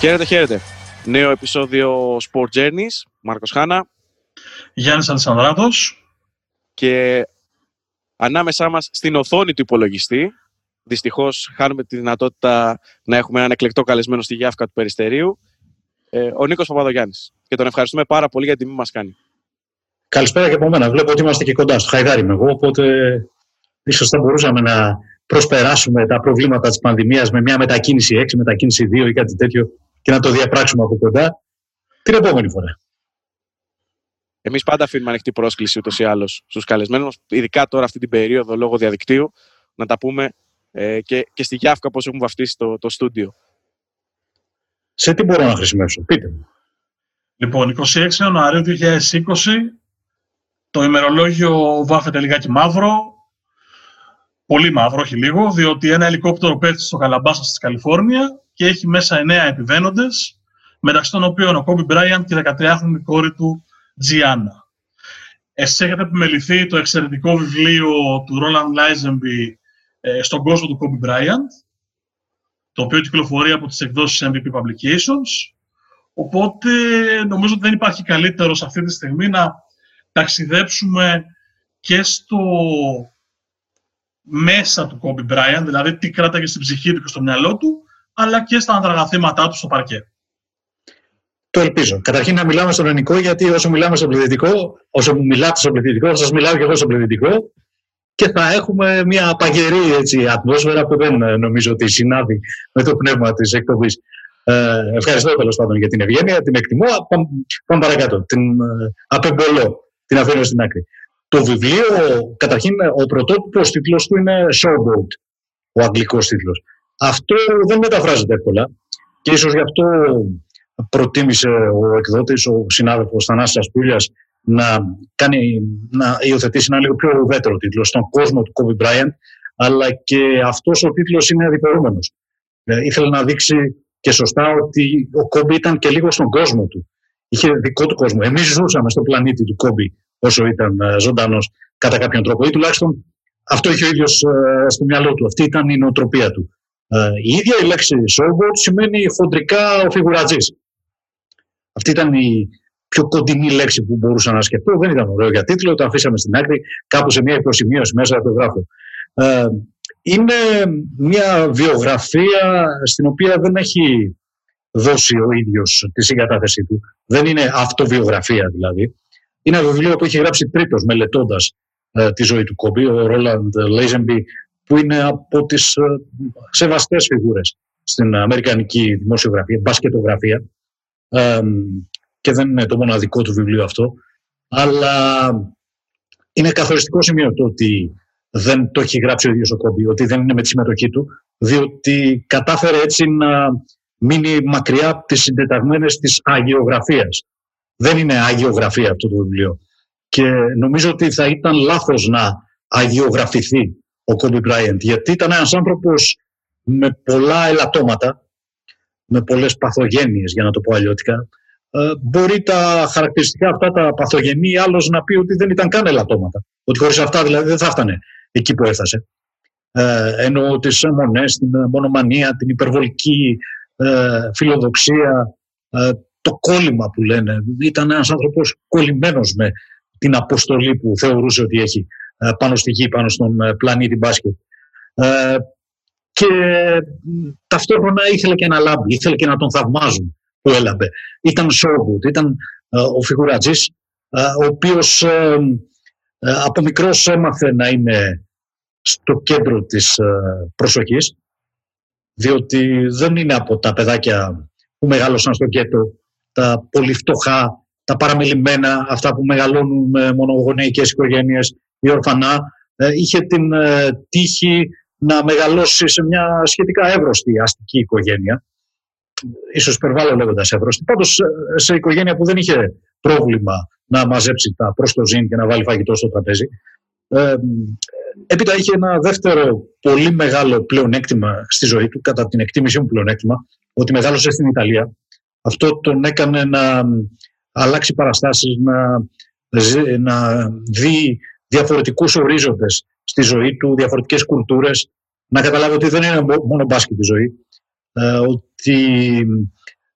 Χαίρετε, χαίρετε. Νέο επεισόδιο Sport Journeys. Μάρκος Χάνα. Γιάννης Αλισανδράτος. Και ανάμεσά μας στην οθόνη του υπολογιστή. Δυστυχώς χάνουμε τη δυνατότητα να έχουμε έναν εκλεκτό καλεσμένο στη Γιάφκα του Περιστερίου. Ε, ο Νίκος Παπαδογιάννης. Και τον ευχαριστούμε πάρα πολύ για την τιμή μας κάνει. Καλησπέρα και από μένα. Βλέπω ότι είμαστε και κοντά στο Χαϊδάρι με εγώ, οπότε ίσως θα μπορούσαμε να προσπεράσουμε τα προβλήματα της πανδημίας με μια μετακίνηση 6, μετακίνηση 2 ή κάτι τέτοιο και να το διαπράξουμε από κοντά την επόμενη φορά. Εμείς πάντα αφήνουμε ανοιχτή πρόσκληση ούτως ή άλλως στους καλεσμένους μα, ειδικά τώρα αυτή την περίοδο λόγω διαδικτύου, να τα πούμε ε, και, και στη Γιάφκα πώς έχουμε βαφτίσει το, το στούντιο. Σε τι μπορώ να χρησιμεύσω, πείτε μου. Λοιπόν, 26 Ιανουαρίου 2020, το ημερολόγιο βάφεται λιγάκι μαύρο, πολύ μαύρο, όχι λίγο, διότι ένα ελικόπτερο πέφτει στο Καλαμπάσα στη Καλιφόρνια και έχει μέσα εννέα επιβαίνοντες, μεταξύ των οποίων ο Κόμπι Μπράιαντ και η 13χρονη κόρη του Τζιάννα. Εσείς έχετε επιμεληθεί το εξαιρετικό βιβλίο του Ρόλαντ Λάιζεμπι στον κόσμο του Κόμπι Μπράιαντ, το οποίο κυκλοφορεί από τις εκδόσεις MVP Publications. Οπότε νομίζω ότι δεν υπάρχει καλύτερο σε αυτή τη στιγμή να ταξιδέψουμε και στο μέσα του Κόμπι Μπράιαντ, δηλαδή τι κράταγε στην ψυχή του και στο μυαλό του, αλλά και στα ανδραγαθήματά του στο παρκέ. Το ελπίζω. Καταρχήν να μιλάμε στον ελληνικό, γιατί όσο μιλάμε στο πληθυντικό, όσο μιλάτε στο πληθυντικό, θα σας μιλάω και εγώ στο πληθυντικό και θα έχουμε μια παγερή έτσι, ατμόσφαιρα που δεν ε, νομίζω ότι συνάδει με το πνεύμα της εκπομπής. Ε, ευχαριστώ τέλος πάντων για την ευγένεια, την εκτιμώ. Πάμε, πάμε παρακάτω. Την ε, απεμπολώ, την αφήνω στην άκρη. Το βιβλίο, καταρχήν, ο πρωτότυπος τίτλος του είναι Showboat, ο αγγλικός τίτλος. Αυτό δεν μεταφράζεται εύκολα και ίσως γι' αυτό προτίμησε ο εκδότης, ο συνάδελφος Θανάσης Ασπούλιας, να, κάνει, να υιοθετήσει ένα λίγο πιο ουδέτερο τίτλο στον κόσμο του Kobe Bryant, αλλά και αυτός ο τίτλος είναι αδιπερούμενος. Ε, ήθελε να δείξει και σωστά ότι ο Kobe ήταν και λίγο στον κόσμο του. Είχε δικό του κόσμο. Εμείς ζούσαμε στον πλανήτη του Kobe όσο ήταν ε, ζωντανός κατά κάποιον τρόπο ή τουλάχιστον αυτό είχε ο ίδιος ε, στο μυαλό του. Αυτή ήταν η νοοτροπία του. Ε, η ίδια η λέξη showboat σημαίνει χοντρικά ο φιγουρατζής. Αυτή ήταν η πιο κοντινή λέξη που μπορούσα να σκεφτώ. Δεν ήταν ωραίο για τίτλο, το αφήσαμε στην άκρη, κάπου σε μια υποσημείωση μέσα το γράφω. Ε, είναι μια βιογραφία στην οποία δεν έχει δώσει ο ίδιος τη συγκατάθεσή του. Δεν είναι αυτοβιογραφία δηλαδή. Είναι ένα βιβλίο που έχει γράψει τρίτος μελετώντας ε, τη ζωή του Κόμπι, ο Ρόλαντ Λέιζεμπι, που είναι από τις ε, σεβαστές φιγούρες στην αμερικανική δημοσιογραφία, μπασκετογραφία και δεν είναι το μοναδικό του βιβλίο αυτό, αλλά είναι καθοριστικό σημείο το ότι δεν το έχει γράψει ο ίδιος ο Κόμπι, ότι δεν είναι με τη συμμετοχή του, διότι κατάφερε έτσι να μείνει μακριά από τις συντεταγμένες της αγιογραφίας. Δεν είναι αγιογραφία αυτό το βιβλίο. Και νομίζω ότι θα ήταν λάθος να αγιογραφηθεί ο Κόμπι Μπράιεντ, γιατί ήταν ένας άνθρωπος με πολλά ελαττώματα, με πολλές παθογένειες για να το πω αλλιώτικα, ε, μπορεί τα χαρακτηριστικά αυτά τα παθογενή άλλος να πει ότι δεν ήταν καν ελαττώματα. Ότι χωρίς αυτά δηλαδή δεν θα έφτανε εκεί που έφτασε. Ε, ενώ τις μονές, την μονομανία, την υπερβολική ε, φιλοδοξία, ε, το κόλλημα που λένε. Ήταν ένας άνθρωπος κολλημένος με την αποστολή που θεωρούσε ότι έχει ε, πάνω στη γη, πάνω στον πλανήτη μπάσκετ και ταυτόχρονα ήθελε και να λάμπει, ήθελε και να τον θαυμάζουν που έλαμπε. Ήταν showboat, ήταν ε, ο φιγουρατζής, ε, ο οποίος ε, από μικρός έμαθε να είναι στο κέντρο της προσοχής, διότι δεν είναι από τα παιδάκια που μεγάλωσαν στο κέντρο, τα πολύ φτωχά, τα παραμελημένα, αυτά που μεγαλώνουν με μονογονεϊκές οικογένειες ή ορφανά. Είχε την τύχη να μεγαλώσει σε μια σχετικά εύρωστη αστική οικογένεια. Ίσως υπερβάλλω λέγοντας εύρωστη. Πάντως σε οικογένεια που δεν είχε πρόβλημα να μαζέψει τα προς το ζήν και να βάλει φαγητό στο τραπέζι. Ε, έπειτα είχε ένα δεύτερο πολύ μεγάλο πλεονέκτημα στη ζωή του, κατά την εκτίμησή μου πλεονέκτημα, ότι μεγάλωσε στην Ιταλία. Αυτό τον έκανε να αλλάξει παραστάσεις, να, να δει διαφορετικούς ορίζοντες στη ζωή του, διαφορετικές κουλτούρες, να καταλάβει ότι δεν είναι μόνο μπάσκετ η ζωή, ε, ότι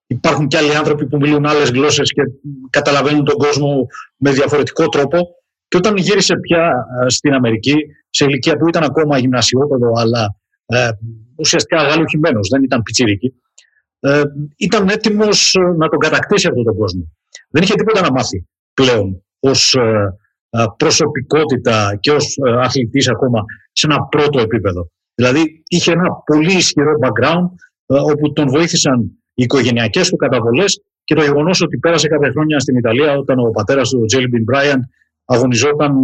υπάρχουν και άλλοι άνθρωποι που μιλούν άλλες γλώσσες και καταλαβαίνουν τον κόσμο με διαφορετικό τρόπο. Και όταν γύρισε πια ε, στην Αμερική, σε ηλικία που ήταν ακόμα γυμνασιόπεδο, αλλά ε, ουσιαστικά γαλουχημένος, δεν ήταν πιτσιρίκι, ε, ήταν έτοιμος να τον κατακτήσει αυτόν τον κόσμο. Δεν είχε τίποτα να μάθει πλέον ως ε, ε, προσωπικότητα και ως αθλητής ακόμα σε ένα πρώτο επίπεδο. Δηλαδή είχε ένα πολύ ισχυρό background όπου τον βοήθησαν οι οικογενειακές του καταβολές και το γεγονός ότι πέρασε κάποια χρόνια στην Ιταλία όταν ο πατέρας του, ο Τζέλιμπιν Μπράιαντ, αγωνιζόταν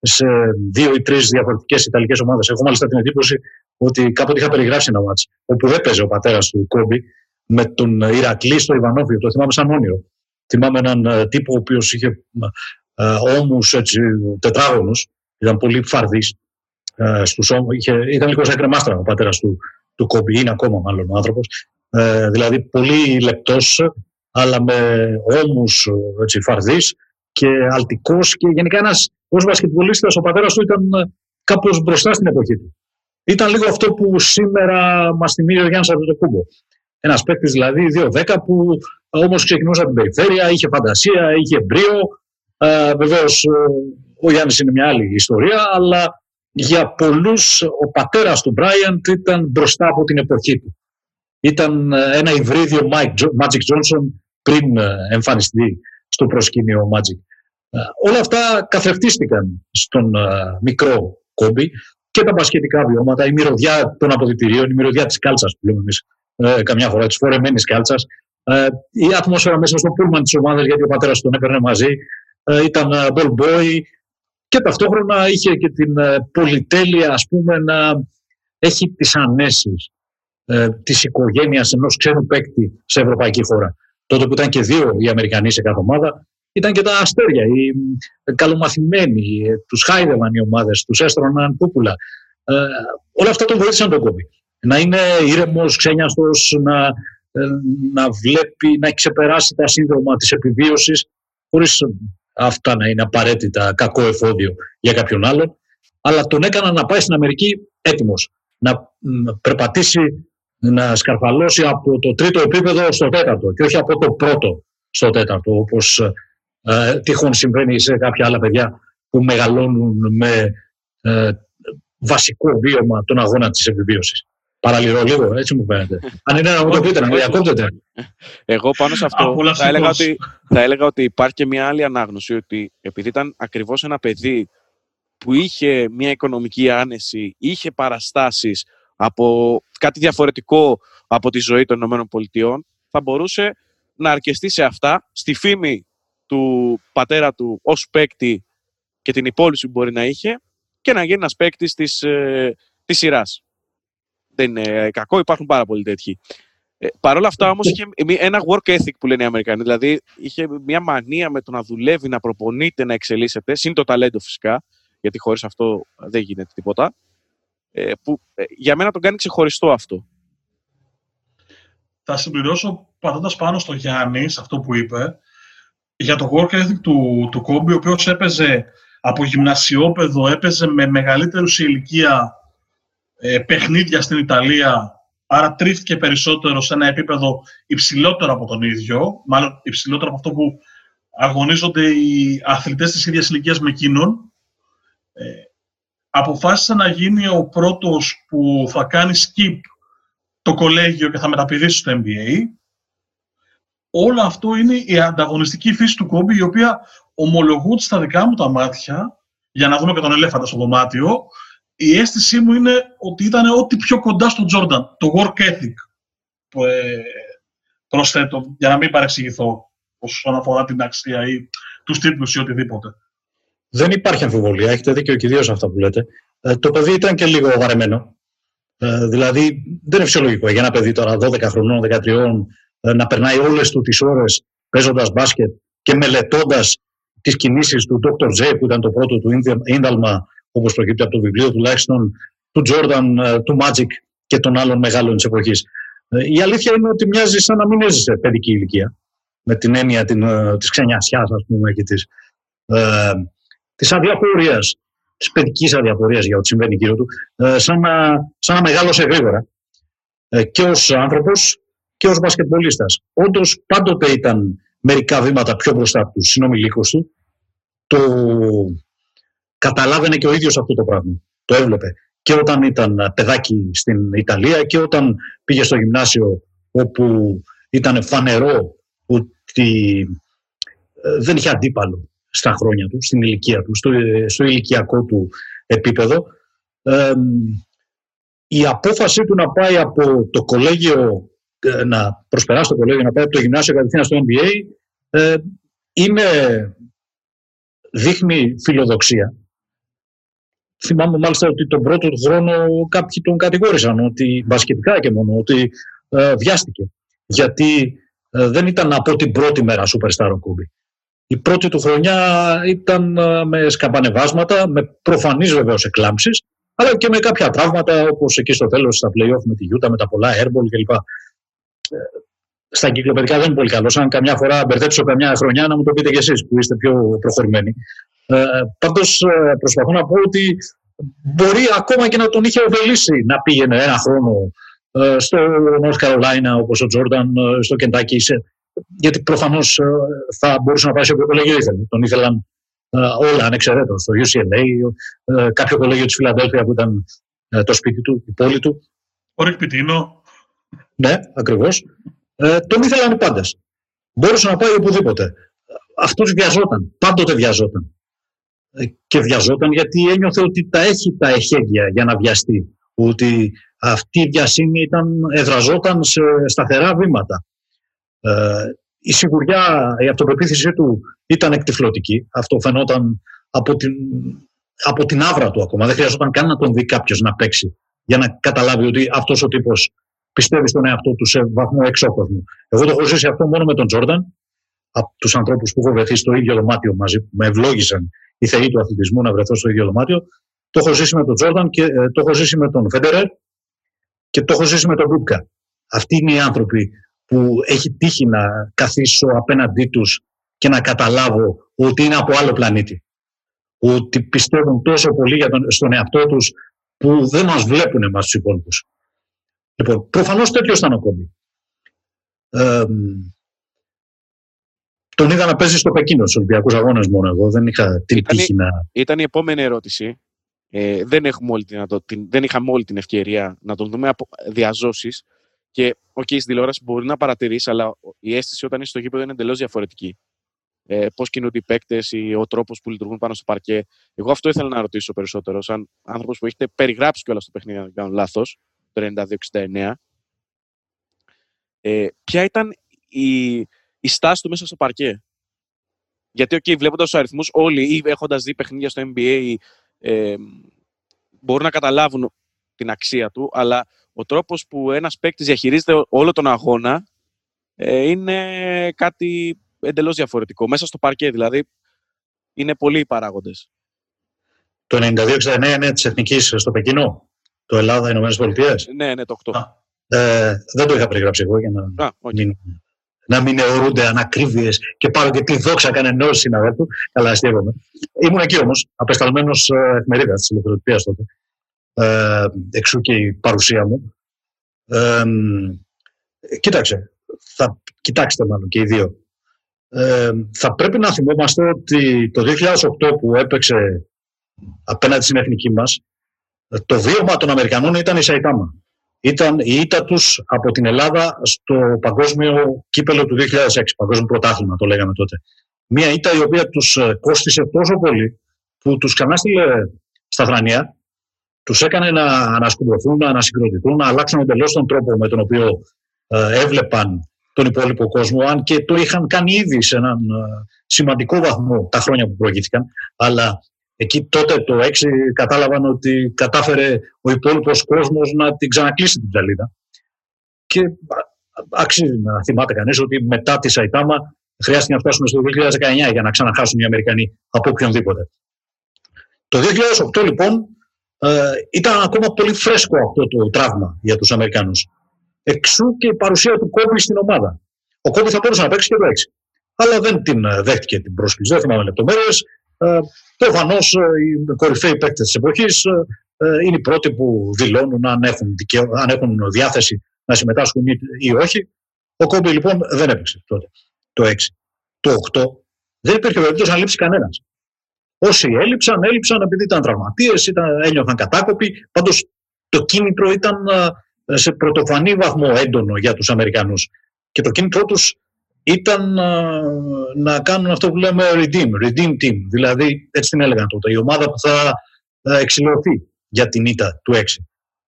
σε δύο ή τρεις διαφορετικές Ιταλικές ομάδες. Έχω μάλιστα την εντύπωση ότι κάποτε είχα περιγράψει ένα μάτς όπου δεν παίζει ο πατέρας του Κόμπι με τον Ηρακλή στο Ιβανόβιο. Το θυμάμαι σαν όνειρο. Θυμάμαι έναν ε, τύπο ο οποίος είχε ε, ώμους τετράγωνους, ήταν πολύ φαρδί. Ε, ήταν λίγο σαν κρεμάστρα ο πατέρας του, του Κόμπι, είναι ακόμα μάλλον ο άνθρωπος. Ε, δηλαδή πολύ λεπτός, αλλά με ώμους φαρδί και αλτικός και γενικά ένας ως βασκετμπολίστας ο πατέρας του ήταν ε, κάπως μπροστά στην εποχή του. Ήταν λίγο αυτό που σήμερα μας θυμίζει ο Γιάννης Αντετοκούμπο. Ένας παίκτης δηλαδή 2-10 που όμως ξεκινούσε από την περιφέρεια, είχε φαντασία, είχε μπρίο. Ε, Βεβαίως ο Γιάννης είναι μια άλλη ιστορία, αλλά για πολλούς ο πατέρας του Μπράιαντ ήταν μπροστά από την εποχή του. Ήταν ε, ένα υβρίδιο Magic Johnson πριν ε, εμφανιστεί στο προσκήνιο Magic. Όλα αυτά καθρεφτίστηκαν στον μικρό κόμπι και τα πασχετικά βιώματα, η μυρωδιά των αποδητηρίων, η μυρωδιά της κάλτσας που λέμε εμείς ε, καμιά φορά, της φορεμένης κάλτσας. Ε, η ατμόσφαιρα μέσα στο πούλμαν της ομάδας, γιατί ο πατέρας τον έπαιρνε μαζί, ε, ήταν ball boy και ταυτόχρονα είχε και την πολυτέλεια, ας πούμε, να έχει τις ανέσεις ε, της οικογένειας ενός ξένου παίκτη σε ευρωπαϊκή χώρα. Τότε που ήταν και δύο οι Αμερικανοί σε κάθε ομάδα, ήταν και τα αστέρια, οι καλομαθημένοι, τους χάιδευαν οι ομάδες, τους έστρωναν πούπουλα. Ε, όλα αυτά τον βοήθησαν τον κόμπι να είναι ήρεμος, ξένιαστος, να, ε, να βλέπει, να ξεπεράσει τα σύνδρομα της επιβίωσης, χωρίς αυτά να είναι απαραίτητα κακό εφόδιο για κάποιον άλλον, αλλά τον έκανα να πάει στην Αμερική έτοιμος, να περπατήσει, να σκαρφαλώσει από το τρίτο επίπεδο στο τέταρτο και όχι από το πρώτο στο τέταρτο, όπως ε, τυχόν συμβαίνει σε κάποια άλλα παιδιά που μεγαλώνουν με ε, βασικό βίωμα τον αγώνα της επιβίωσης. Παραλυρώ λίγο, έτσι μου φαίνεται. Αν είναι να μου το πείτε, να με διακόπτετε. Εγώ πάνω σε αυτό θα έλεγα, ότι, θα έλεγα ότι υπάρχει και μια άλλη ανάγνωση ότι επειδή ήταν ακριβώς ένα παιδί που είχε μια οικονομική άνεση, είχε παραστάσεις από κάτι διαφορετικό από τη ζωή των ΗΠΑ, θα μπορούσε να αρκεστεί σε αυτά, στη φήμη του πατέρα του ως παίκτη και την υπόλοιψη που μπορεί να είχε και να γίνει ένας παίκτης της, ε, της σειράς δεν είναι κακό, υπάρχουν πάρα πολλοί τέτοιοι. Ε, Παρ' όλα αυτά όμως είχε ένα work ethic που λένε οι Αμερικανοί, δηλαδή είχε μια μανία με το να δουλεύει, να προπονείται, να εξελίσσεται, συν το ταλέντο φυσικά, γιατί χωρίς αυτό δεν γίνεται τίποτα, ε, που ε, για μένα τον κάνει ξεχωριστό αυτό. Θα συμπληρώσω πατώντας πάνω στο Γιάννης, σε αυτό που είπε, για το work ethic του, του Κόμπι, ο οποίος έπαιζε από γυμνασιόπεδο, έπαιζε με μεγαλύτερους σε ηλικία ε, παιχνίδια στην Ιταλία, άρα τρίφθηκε περισσότερο σε ένα επίπεδο υψηλότερο από τον ίδιο, μάλλον υψηλότερο από αυτό που αγωνίζονται οι αθλητές της ίδιας ηλικίας με εκείνον. Ε, αποφάσισε να γίνει ο πρώτος που θα κάνει skip το κολέγιο και θα μεταπηδήσει στο NBA. Όλο αυτό είναι η ανταγωνιστική φύση του κόμπι, η οποία ομολογούνται στα δικά μου τα μάτια, για να δούμε και τον ελέφαντα στο δωμάτιο, η αίσθησή μου είναι ότι ήταν ό,τι πιο κοντά στον Τζόρνταν, το work ethic που ε, προσθέτω, για να μην παρεξηγηθώ όσον αφορά την αξία ή τους τίτλους ή οτιδήποτε. Δεν υπάρχει αμφιβολία, έχετε δίκιο και ιδίως αυτά που λέτε. Ε, το παιδί ήταν και λίγο βαρεμένο. Ε, δηλαδή, δεν είναι φυσιολογικό για ένα παιδί τώρα 12 χρονών, 13, ε, να περνάει όλες του τις ώρες παίζοντας μπάσκετ και μελετώντας τις κινήσεις του Dr. J, που ήταν το πρώτο του ίνταλμα όπως προκύπτει από το βιβλίο τουλάχιστον του Τζόρνταν, ε, του Μάτζικ και των άλλων μεγάλων της εποχής. Ε, η αλήθεια είναι ότι μοιάζει σαν να μην έζησε παιδική ηλικία, με την έννοια ε, της ξενιασιάς, ας πούμε, και της ε, της αδιαφορίας, της παιδικής αδιαφορίας για ό,τι συμβαίνει γύρω του, σαν, να, σαν να μεγάλωσε γρήγορα και ως άνθρωπος και ως μπασκετμπολίστας. Όντως πάντοτε ήταν μερικά βήματα πιο μπροστά από τους συνομιλίκους του. Το καταλάβαινε και ο ίδιος αυτό το πράγμα. Το έβλεπε. Και όταν ήταν παιδάκι στην Ιταλία και όταν πήγε στο γυμνάσιο όπου ήταν φανερό ότι ε, δεν είχε αντίπαλο στα χρόνια του, στην ηλικία του, στο, στο ηλικιακό του επίπεδο. η απόφαση του να πάει από το κολέγιο, ε, να προσπεράσει το κολέγιο, να πάει από το γυμνάσιο κατευθείαν στο NBA, ε, είναι, δείχνει φιλοδοξία. Θυμάμαι μάλιστα ότι τον πρώτο χρόνο κάποιοι τον κατηγόρησαν, ότι βασιλικά και μόνο, ότι ε, βιάστηκε. Γιατί ε, δεν ήταν από την πρώτη μέρα Superstar ο Κούμπι. Η πρώτη του χρονιά ήταν ε, με σκαμπανεβάσματα, με προφανείς βεβαίως εκλάμψεις, αλλά και με κάποια τραύματα όπως εκεί στο τέλος στα playoff με τη Γιούτα, με τα πολλά airball κλπ. Ε, στα κυκλοπαιδικά δεν είναι πολύ καλό. Αν καμιά φορά μπερδέψω καμιά χρονιά, να μου το πείτε κι εσείς που είστε πιο προχωρημένοι. Ε, Πάντως προσπαθώ να πω ότι μπορεί ακόμα και να τον είχε ωφελήσει να πήγαινε ένα χρόνο ε, στο North Carolina όπως ο Τζόρνταν, ε, στο Κεντάκι, γιατί προφανώς ε, θα μπορούσε να πάει σε όποιο κολέγιο ήθελε. Τον ήθελαν όλα ανεξαιρέτως, στο UCLA, κάποιο κολέγιο της Φιλανδέλφια που ήταν το σπίτι του, η πόλη του. Ο Ρικπιτίνο. Ναι, ακριβώς. Τον ήθελαν οι πάντες. Μπορούσε να πάει οπουδήποτε. Αυτός βιαζόταν, πάντοτε βιαζόταν. Και βιαζόταν γιατί ένιωθε ότι τα έχει τα εχέγγυα για να βιαστεί. Ότι αυτή η βιασύνη ήταν, εδραζόταν σε σταθερά βήματα. Ε, η σιγουριά, η αυτοπεποίθησή του ήταν εκτιφλωτική. Αυτό φαινόταν από την, από την άβρα του ακόμα. Δεν χρειαζόταν καν να τον δει κάποιος να παίξει για να καταλάβει ότι αυτός ο τύπος πιστεύει στον εαυτό του σε βαθμό εξώκοσμου. Εγώ το έχω ζήσει αυτό μόνο με τον Τζόρνταν, από τους ανθρώπους που έχω βρεθεί στο ίδιο δωμάτιο μαζί, που με ευλόγησαν οι θεοί του αθλητισμού να βρεθώ στο ίδιο δωμάτιο. Το έχω ζήσει με τον Τζόρνταν και ε, το έχω ζήσει με τον Φέντερερ και το έχω ζήσει με τον Γκούπκα. Αυτοί είναι οι άνθρωποι που έχει τύχει να καθίσω απέναντί τους και να καταλάβω ότι είναι από άλλο πλανήτη. Ότι πιστεύουν τόσο πολύ για τον, στον εαυτό τους που δεν μας βλέπουν εμάς τους υπόλοιπους. Λοιπόν, προφανώς τέτοιο ήταν ο Κόμπι. Ε, τον είδα να παίζει στο Πεκίνο, στους Ολυμπιακούς Αγώνες μόνο εγώ. Δεν είχα την τύχη να... Ήταν η επόμενη ερώτηση. Ε, δεν, έχουμε όλη την, δεν είχαμε όλη την ευκαιρία να τον δούμε από διαζώσεις και okay, στην τηλεόραση μπορεί να παρατηρήσει, αλλά η αίσθηση όταν είσαι στο γήπεδο είναι εντελώς διαφορετική. Ε, Πώς κινούνται οι παίκτες ή ο τρόπος που λειτουργούν πάνω στο παρκέ. Εγώ αυτό ήθελα να ρωτήσω περισσότερο, σαν άνθρωπος που έχετε περιγράψει κιόλας το παιχνίδι, αν δεν κάνω λάθος, το 92-69. Ε, ποια ήταν η, η στάση του μέσα στο παρκέ. Γιατί, OK, βλέποντας τους αριθμούς, όλοι ή έχοντας δει παιχνίδια στο NBA ε, μπορούν να καταλάβουν την αξία του, αλλά ο τρόπος που ένας παίκτης διαχειρίζεται όλο τον αγώνα ε, είναι κάτι εντελώς διαφορετικό. Μέσα στο παρκέ δηλαδή είναι πολλοί οι παράγοντες. Το 92-69 είναι της Εθνικής στο Πεκίνο, το Ελλάδα, Ηνωμένες Πολιτείες. Ναι, ναι, το 8. Ε, δεν το είχα περιγράψει εγώ για να Α, okay να μην αιωρούνται ανακρίβειες και πάρω και τη δόξα κανενό συναδέλφου. Καλά, αστείευομαι. Ήμουν εκεί όμως, απεσταλμένος ε, εφημερίδας της ηλεκτροτυπία τότε. Ε, εξού και η παρουσία μου. Ε, κοίταξε, θα, κοιτάξτε μάλλον και οι δύο. Ε, θα πρέπει να θυμόμαστε ότι το 2008 που έπαιξε απέναντι στην εθνική μας, το βίωμα των Αμερικανών ήταν η Σαϊτάμα ήταν η ήττα τους από την Ελλάδα στο παγκόσμιο κύπελο του 2006, παγκόσμιο πρωτάθλημα το λέγαμε τότε. Μια ήττα η οποία τους ε, κόστησε τόσο πολύ που τους κανάστηλε στα θρανία, τους έκανε να ανασκουμποθούν, να ανασυγκροτηθούν, να αλλάξουν εντελώς τον τρόπο με τον οποίο ε, έβλεπαν τον υπόλοιπο κόσμο, αν και το είχαν κάνει ήδη σε έναν ε, σημαντικό βαθμό τα χρόνια που προηγήθηκαν, αλλά Εκεί τότε το 6 κατάλαβαν ότι κατάφερε ο υπόλοιπος κόσμος να την ξανακλείσει την ψαλίδα. Και αξίζει να θυμάται κανείς ότι μετά τη Σαϊτάμα χρειάστηκε να φτάσουμε στο 2019 για να ξαναχάσουν οι Αμερικανοί από οποιονδήποτε. Το 2008 λοιπόν ε, ήταν ακόμα πολύ φρέσκο αυτό το τραύμα για τους Αμερικάνους. Εξού και η παρουσία του Κόμπι στην ομάδα. Ο Κόμπι θα μπορούσε να παίξει και το 6. Αλλά δεν την ε, δέχτηκε την πρόσκληση. Δεν θυμάμαι λεπτομέρειες. Ε, Προφανώς ε, οι κορυφαίοι παίκτες της εποχής ε, ε, είναι οι πρώτοι που δηλώνουν αν έχουν, δικαιο... αν έχουν διάθεση να συμμετάσχουν ή όχι. Ο Κόμπι λοιπόν δεν έπαιξε τότε, το 6. Το 8 δεν υπήρχε περίπτωση να λείψει κανένας. Όσοι έλειψαν, έλειψαν επειδή ήταν τραυματίες, ένιωθαν κατάκοποι. Πάντως το κίνητρο ήταν σε πρωτοφανή βαθμό έντονο για τους Αμερικανούς. Και το κίνητρό τους ήταν να κάνουν αυτό που λέμε redeem, redeem team. Δηλαδή, έτσι την έλεγαν τότε, η ομάδα που θα εξηλωθεί για την ήττα του 6.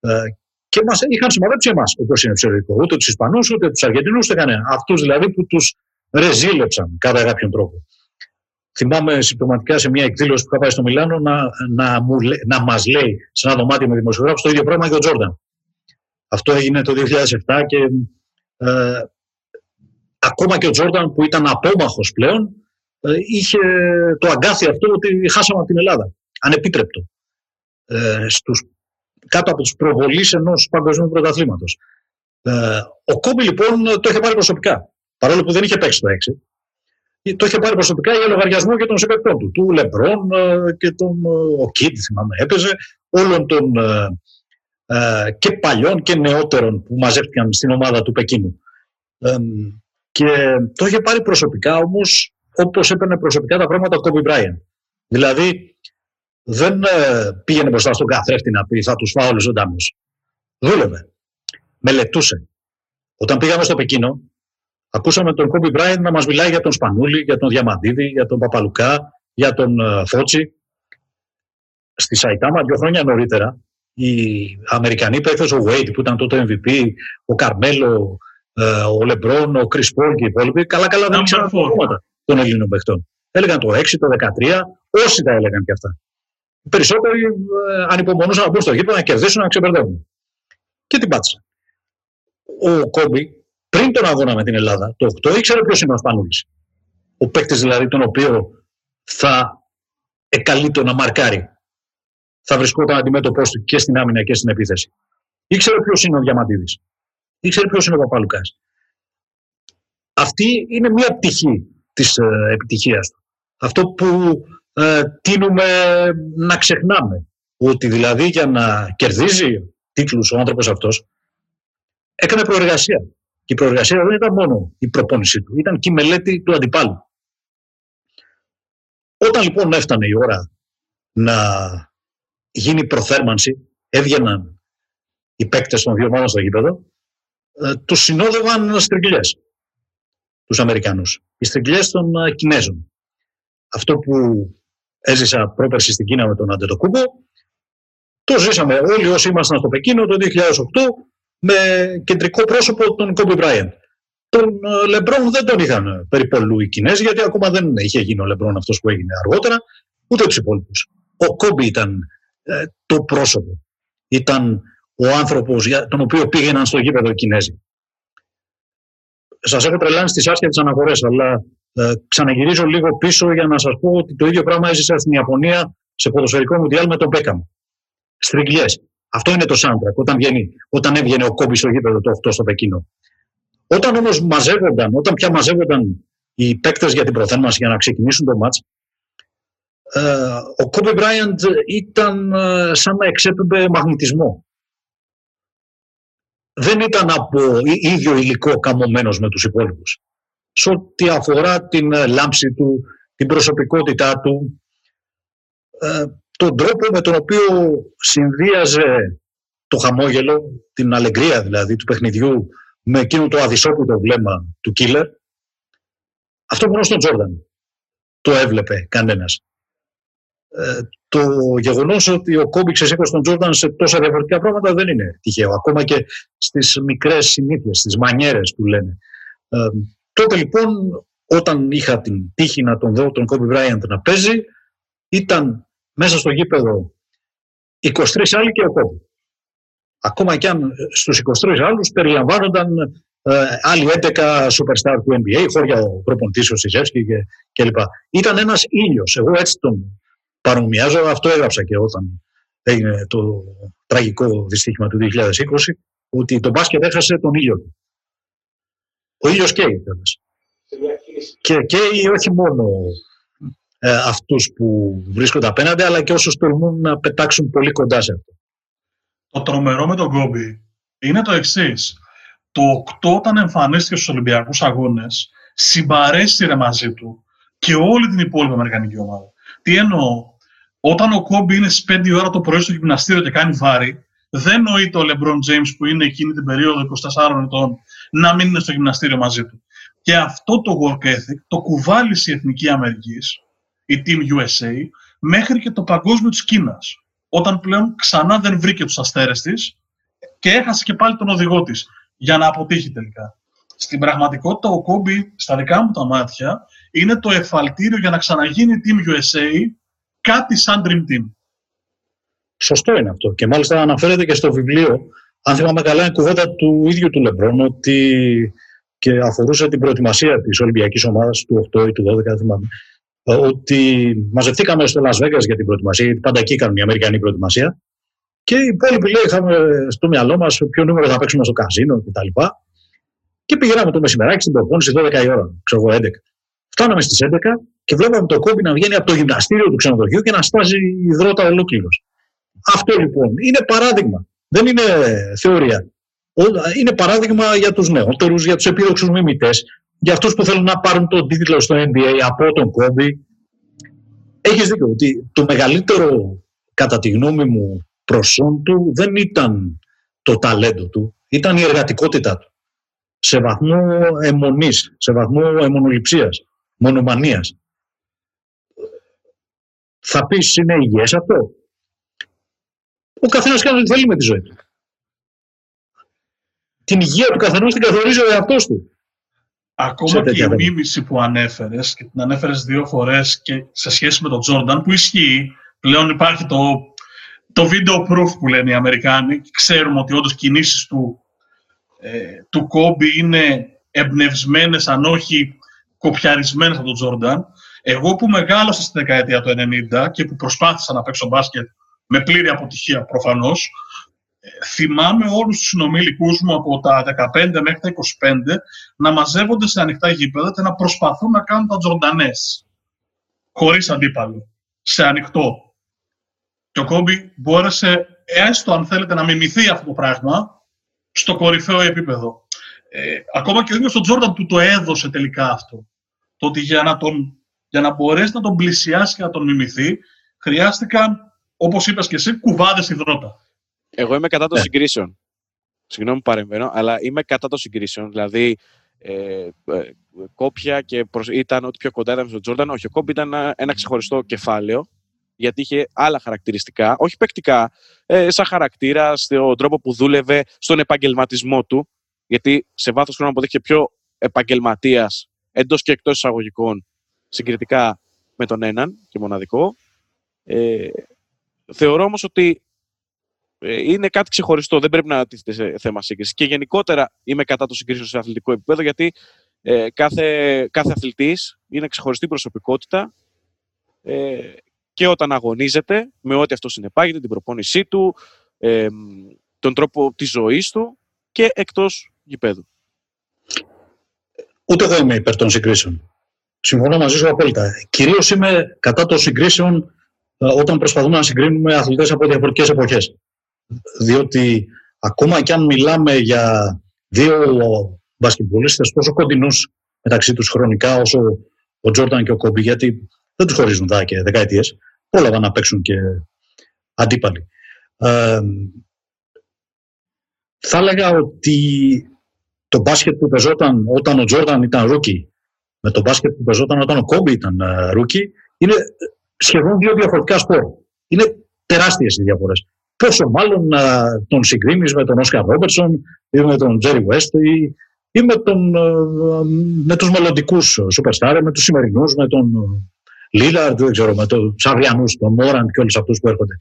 Ε, και μας είχαν σημαδέψει εμάς, όπως είναι φυσιολογικό. Ούτε τους Ισπανούς, ούτε τους Αργεντινούς, ούτε κανένα. Αυτούς δηλαδή που τους ρεζίλεψαν κατά κάποιον τρόπο. Θυμάμαι συμπτωματικά σε μια εκδήλωση που είχα πάει στο Μιλάνο να, να, μου, να μας λέει σε ένα δωμάτιο με δημοσιογράφους το ίδιο πράγμα και ο Τζόρνταν. Αυτό έγινε το 2007 και ε, ακόμα και ο Τζόρνταν που ήταν απόμαχος πλέον ε, είχε το αγκάθι αυτό ότι χάσαμε από την Ελλάδα. Ανεπίτρεπτο. Ε, στους, κάτω από τους προβολείς ενός παγκοσμίου πρωταθλήματος. Ε, ο Κόμπι λοιπόν το είχε πάρει προσωπικά. Παρόλο που δεν είχε παίξει το 6 το είχε πάρει προσωπικά για λογαριασμό και των συμπεκτών του. Του Λεμπρόν ε, και τον ε, ο Κίτ, θυμάμαι, έπαιζε, όλων των ε, και παλιών και νεότερων που μαζεύτηκαν στην ομάδα του Πεκίνου. Και το είχε πάρει προσωπικά όμως όπως έπαιρνε προσωπικά τα πράγματα ο Κόμπι Μπράιεν. Δηλαδή δεν πήγαινε μπροστά στον καθρέφτη να πει θα τους φάω όλους ζωντανούς. Δούλευε. Μελετούσε. Όταν πήγαμε στο Πεκίνο, Ακούσαμε τον Κόμπι Μπράιν να μας μιλάει για τον Σπανούλη, για τον Διαμαντίδη, για τον Παπαλουκά, για τον uh, Φώτσι. Στη Σαϊτάμα, δύο χρόνια νωρίτερα, οι Αμερικανοί παίχτε, ο Βέιτ που ήταν τότε MVP, ο Καρμέλο, uh, ο Λεμπρόν, ο Κρι Πόλ και οι υπόλοιποι, καλά-καλά δεν ήξεραν τα των Ελλήνων παιχτών. Έλεγαν το 6, το 13, όσοι τα έλεγαν και αυτά. Οι περισσότεροι uh, ανυπομονούσαν να μπουν στο γήπεδο, να κερδίσουν, να ξεπερδεύουν. Και την πάτησαν. Ο Κόμπι πριν τον αγώνα με την Ελλάδα, το 8, ήξερε ποιος είναι ο Σπανούλης. Ο παίκτης δηλαδή τον οποίο θα εκαλείτο να μαρκάρει. Θα βρισκόταν αντιμέτωπό του και στην άμυνα και στην επίθεση. Ήξερε ποιος είναι ο Διαμαντίδης. Ήξερε ποιος είναι ο Παπαλουκάς. Αυτή είναι μία πτυχή της ε, επιτυχίας του. Αυτό που ε, τίνουμε να ξεχνάμε. Ότι δηλαδή για να κερδίζει τίτλους ο άνθρωπος αυτός έκανε προεργασία. Και η προεργασία δεν ήταν μόνο η προπόνησή του, ήταν και η μελέτη του αντιπάλου. Όταν λοιπόν έφτανε η ώρα να γίνει προθέρμανση, έβγαιναν οι παίκτες των δύο ομάδων στο γήπεδο, ε, τους συνόδευαν στριγκλιές, τους Αμερικανούς. Οι στριγκλιές των ε, Κινέζων. Αυτό που έζησα πρόπερση στην Κίνα με τον Αντετοκούμπο, το ζήσαμε όλοι όσοι ήμασταν στο Πεκίνο το 2008 με κεντρικό πρόσωπο τον Κόμπι Μπράιεν. Τον ε, Λεμπρόν δεν τον είχαν περιπολού οι Κινέζοι, γιατί ακόμα δεν είχε γίνει ο Λεμπρόν αυτός που έγινε αργότερα, ούτε τους υπόλοιπους. Ο Κόμπι ήταν ε, το πρόσωπο. Ήταν ο άνθρωπος τον οποίο πήγαιναν στο γήπεδο οι Κινέζοι. Σας έχω τρελάνει στις άσχετες αναφορές, αλλά ε, ξαναγυρίζω λίγο πίσω για να σας πω ότι το ίδιο πράγμα έζησα στην Ιαπωνία σε ποδοσφαιρικό μουντιάλ με τον Μπέκαμ. Στριγκλιέ. Αυτό είναι το soundtrack όταν, βγαίνει, όταν έβγαινε ο Κόμπι στο γήπεδο το 8 στο Πεκίνο. Όταν όμως μαζεύονταν, όταν πια μαζεύονταν οι παίκτες για την προθέρμανση για να ξεκινήσουν το μάτς, ε, ο Κόμπι Μπράιαντ ήταν ε, σαν να εξέπεμπε μαγνητισμό. Δεν ήταν από ίδιο υλικό καμωμένος με τους υπόλοιπους. Σε ό,τι αφορά την ε, λάμψη του, την προσωπικότητά του, τον τρόπο με τον οποίο συνδύαζε το χαμόγελο, την αλεγκρία δηλαδή του παιχνιδιού με εκείνο το αδυσόπιτο βλέμμα του Κίλερ, αυτό μόνο στον Τζόρνταν το έβλεπε κανένας. Ε, το γεγονός ότι ο Κόμπι ξεσήκωσε τον Τζόρνταν σε τόσα διαφορετικά πράγματα δεν είναι τυχαίο. Ακόμα και στις μικρές συνήθειες, στις μανιέρες που λένε. Ε, τότε λοιπόν, όταν είχα την τύχη να τον δω τον Κόμπι Μπράιαντ να παίζει, ήταν μέσα στο γήπεδο 23 άλλοι και ο κόμπι. Ακόμα και αν στους 23 άλλους περιλαμβάνονταν ε, άλλοι 11 superstar του NBA, χώρια ο προπονητής ο Σιζεύσκη και, και λοιπά. Ήταν ένας ήλιος. Εγώ έτσι τον παρομοιάζω. Αυτό έγραψα και όταν έγινε το τραγικό δυστύχημα του 2020, ότι το μπάσκετ έχασε τον ήλιο του. Ο ήλιος καίει. Και καίει όχι μόνο ε, αυτούς που βρίσκονται απέναντι, αλλά και όσους τολμούν να πετάξουν πολύ κοντά σε αυτό. Το τρομερό με τον Κόμπι είναι το εξής. το 8 όταν εμφανίστηκε στους Ολυμπιακούς Αγώνες, συμπαρέστηρε μαζί του και όλη την υπόλοιπη Αμερικανική ομάδα. Τι εννοώ, όταν ο Κόμπι είναι στις 5 ώρα το πρωί στο γυμναστήριο και κάνει βάρη, δεν νοείται ο Λεμπρόν James που είναι εκείνη την περίοδο 24 ετών να μην είναι στο γυμναστήριο μαζί του. Και αυτό το work ethic το κουβάλισε η Εθνική Αμερικής, η Team USA, μέχρι και το παγκόσμιο της Κίνας. Όταν πλέον ξανά δεν βρήκε τους αστέρες της και έχασε και πάλι τον οδηγό της για να αποτύχει τελικά. Στην πραγματικότητα, ο Κόμπι, στα δικά μου τα μάτια, είναι το εφαλτήριο για να ξαναγίνει η Team USA κάτι σαν Dream Team. Σωστό είναι αυτό. Και μάλιστα αναφέρεται και στο βιβλίο, αν θυμάμαι καλά, είναι κουβέντα του ίδιου του Λεμπρόν, ότι και αφορούσε την προετοιμασία της Ολυμπιακής ομάδας του 8 ή του 12, δεν θυμάμαι. Ότι μαζευτήκαμε στο Las Vegas για την προετοιμασία, γιατί πάντα εκεί κάνουν η Αμερικανή προετοιμασία. Και οι υπόλοιποι λέει, είχαμε στο μυαλό μας ποιο νούμερο θα παίξουμε στο καζίνο κτλ. Και, και πηγαίναμε το μεσημεράκι στην προπόνηση 12 η ώρα, ξέρω εγώ 11. Φτάναμε στις 11 και βλέπαμε το κόμπι να βγαίνει από το γυμναστήριο του ξενοδοχείου και να στάζει υδρότα ολόκληρος. Αυτό λοιπόν είναι παράδειγμα. Δεν είναι θεωρία. Είναι παράδειγμα για τους νεότερους, για τους επίδοξους μιμητές, για αυτούς που θέλουν να πάρουν τον τίτλο στο NBA από τον κόμπι. Έχεις δίκιο ότι το μεγαλύτερο, κατά τη γνώμη μου, προσόν του δεν ήταν το ταλέντο του, ήταν η εργατικότητά του. Σε βαθμό αιμονής, σε βαθμό αιμονοληψίας, μονομανίας. Θα πεις είναι υγιές αυτό. Ο καθένας κάνει ό,τι θέλει με τη ζωή του. Την υγεία του καθενός την καθορίζει ο εαυτός του. Ακόμα και η μίμηση που ανέφερες και την ανέφερες δύο φορές και σε σχέση με τον Τζόρνταν που ισχύει, πλέον υπάρχει το, το video proof που λένε οι Αμερικάνοι και ξέρουμε ότι όντως κινήσεις του, ε, του Κόμπι είναι εμπνευσμένες αν όχι κοπιαρισμένες από τον Τζόρνταν. Εγώ που μεγάλωσα στη δεκαετία του 90 και που προσπάθησα να παίξω μπάσκετ με πλήρη αποτυχία προφανώς, ε, θυμάμαι όλους τους συνομιλικούς μου από τα 15 μέχρι τα 25 να μαζεύονται σε ανοιχτά γήπεδα και να προσπαθούν να κάνουν τα τζορντανές. Χωρίς αντίπαλο. Σε ανοιχτό. Και ο Κόμπι μπόρεσε, έστω αν θέλετε, να μιμηθεί αυτό το πράγμα στο κορυφαίο επίπεδο. Ε, ακόμα και ο ίδιος ο Τζόρνταν του το έδωσε τελικά αυτό το ότι για να, τον, για να μπορέσει να τον πλησιάσει και να τον μιμηθεί, χρειάστηκαν, όπως είπες και εσύ, κουβάδες υδρότα. Εγώ είμαι κατά των ναι. συγκρίσεων. Συγγνώμη που παρεμβαίνω, αλλά είμαι κατά των συγκρίσεων. Δηλαδή, ε, ε, κόπια και προς, ήταν ότι πιο κοντά ήταν στον Τζόρνταν. Όχι, ο Κόμπι ήταν ένα, ένα ξεχωριστό κεφάλαιο, γιατί είχε άλλα χαρακτηριστικά, όχι παικτικά, ε, σαν χαρακτήρα, στον τρόπο που δούλευε, στον επαγγελματισμό του. Γιατί σε βάθος χρόνου αποδείχθηκε πιο επαγγελματίας εντός και εκτός εισαγωγικών συγκριτικά με τον έναν και μοναδικό. Ε, θεωρώ όμως ότι ε, είναι κάτι ξεχωριστό, δεν πρέπει να τίθεται σε θέμα σύγκριση. Και γενικότερα είμαι κατά το συγκρίσεων σε αθλητικό επίπεδο, γιατί ε, κάθε, κάθε αθλητής είναι ξεχωριστή προσωπικότητα ε, και όταν αγωνίζεται με ό,τι αυτό συνεπάγεται, την προπόνησή του, ε, τον τρόπο της ζωής του και εκτός γηπέδου. Ούτε εγώ είμαι υπέρ των συγκρίσεων. Συμφωνώ μαζί σου απόλυτα. Κυρίως είμαι κατά των συγκρίσεων ε, όταν προσπαθούμε να συγκρίνουμε αθλητές από διαφορετικές εποχές. Διότι ακόμα και αν μιλάμε για δύο μπασκετμπολίστες τόσο κοντινούς μεταξύ τους χρονικά όσο ο Τζόρταν και ο Κόμπι, γιατί δεν τους χωρίζουν δά και δεκαετίες, πρόλαβαν να παίξουν και αντίπαλοι. Ε, θα έλεγα ότι το μπάσκετ που παιζόταν όταν ο Τζόρνταν ήταν rookie με το μπάσκετ που παιζόταν όταν ο Κόμπι ήταν rookie είναι σχεδόν δύο διαφορετικά σπορ. Είναι τεράστιες οι διαφορές. Πόσο μάλλον να τον συγκρίνεις με τον Όσκαρ Ρόμπερτσον ή με τον Τζέρι Βέστ ή, ή με, τον, με τους μελλοντικούς superstar, με τους σημερινούς, με τον Λίλαρντ, δεν ξέρω, με τον Σαβιανούς, τον Μόραντ και όλους αυτούς που έρχονται.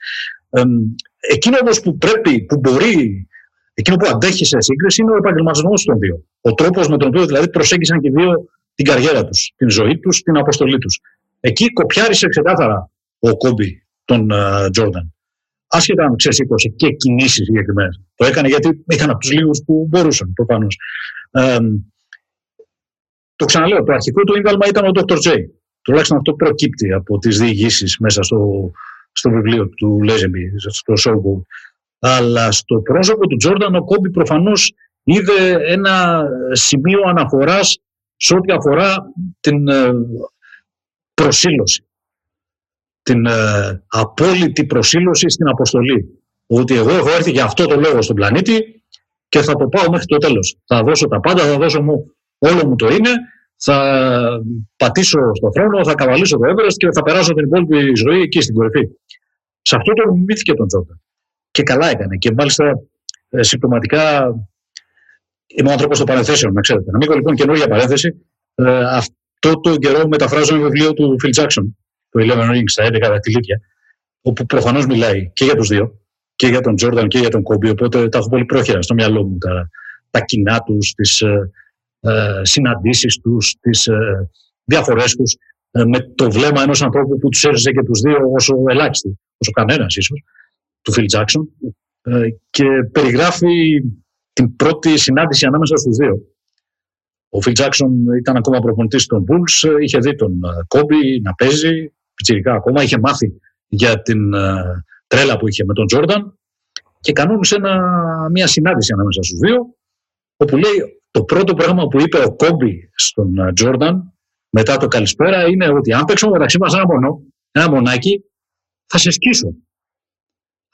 Ε, εκείνο όμως που πρέπει, που μπορεί Εκείνο που αντέχει σε σύγκριση είναι ο επαγγελματισμός των δύο. Ο τρόπος με τον οποίο δηλαδή προσέγγισαν και οι δύο την καριέρα τους, την ζωή τους, την αποστολή τους. Εκεί κοπιάρισε ξεκάθαρα ο Κόμπι τον Τζόρνταν. Uh, Άσχετα αν ξεσήκωσε και κινήσεις συγκεκριμένες. Το έκανε γιατί ήταν από τους λίγους που μπορούσαν προφανώς. Ε, το ξαναλέω, το αρχικό του ίγκαλμα ήταν ο Dr. J. Τουλάχιστον αυτό προκύπτει από τις διηγήσεις μέσα στο, στο βιβλίο του Λέζεμπι, στο Showboat. Αλλά στο πρόσωπο του Τζόρνταν ο Κόμπι προφανώς είδε ένα σημείο αναφοράς σε ό,τι αφορά την ε, προσήλωση. Την ε, απόλυτη προσήλωση στην αποστολή. Ότι εγώ έχω έρθει για αυτό το λόγο στον πλανήτη και θα το πάω μέχρι το τέλος. Θα δώσω τα πάντα, θα δώσω μου όλο μου το είναι, θα πατήσω στο χρόνο, θα καβαλήσω το Everest και θα περάσω την υπόλοιπη ζωή εκεί στην κορυφή. Σε αυτό το μύθηκε τον Τζόρνταν. Και καλά έκανε. Και μάλιστα ε, συμπτωματικά Είμαι ο άνθρωπος των παρενθέσεων, να ξέρετε. Να ανοίγω λοιπόν καινούργια παρένθεση. Ε, αυτό το καιρό μεταφράζω ένα βιβλίο του Phil Jackson, το Eleven Rings, στα 11 δαχτυλίδια, όπου προφανώς μιλάει και για τους δύο, και για τον Τζόρνταν και για τον Κόμπι. Οπότε τα έχω πολύ πρόχειρα στο μυαλό μου τα, τα κοινά τους, τις ε, ε, συναντήσεις τους, τις ε, διαφορές τους, ε, με το βλέμμα ενός ανθρώπου που τους έζησε και τους δύο όσο ελάχιστοι, όσο κανένας ίσως, του Phil Jackson. Ε, και περιγράφει την πρώτη συνάντηση ανάμεσα στους δύο. Ο Φιλ Τζάξον ήταν ακόμα προπονητής των Bulls, είχε δει τον Κόμπι να παίζει, πιτσιρικά ακόμα, είχε μάθει για την ε, τρέλα που είχε με τον Τζόρνταν και κανόνισε μια συνάντηση ανάμεσα στους δύο, όπου λέει το πρώτο πράγμα που είπε ο Κόμπι στον ε, Τζόρνταν μετά το καλησπέρα είναι ότι αν παίξω μεταξύ μας ένα, μονό, ένα μονάκι, θα σε σκίσω.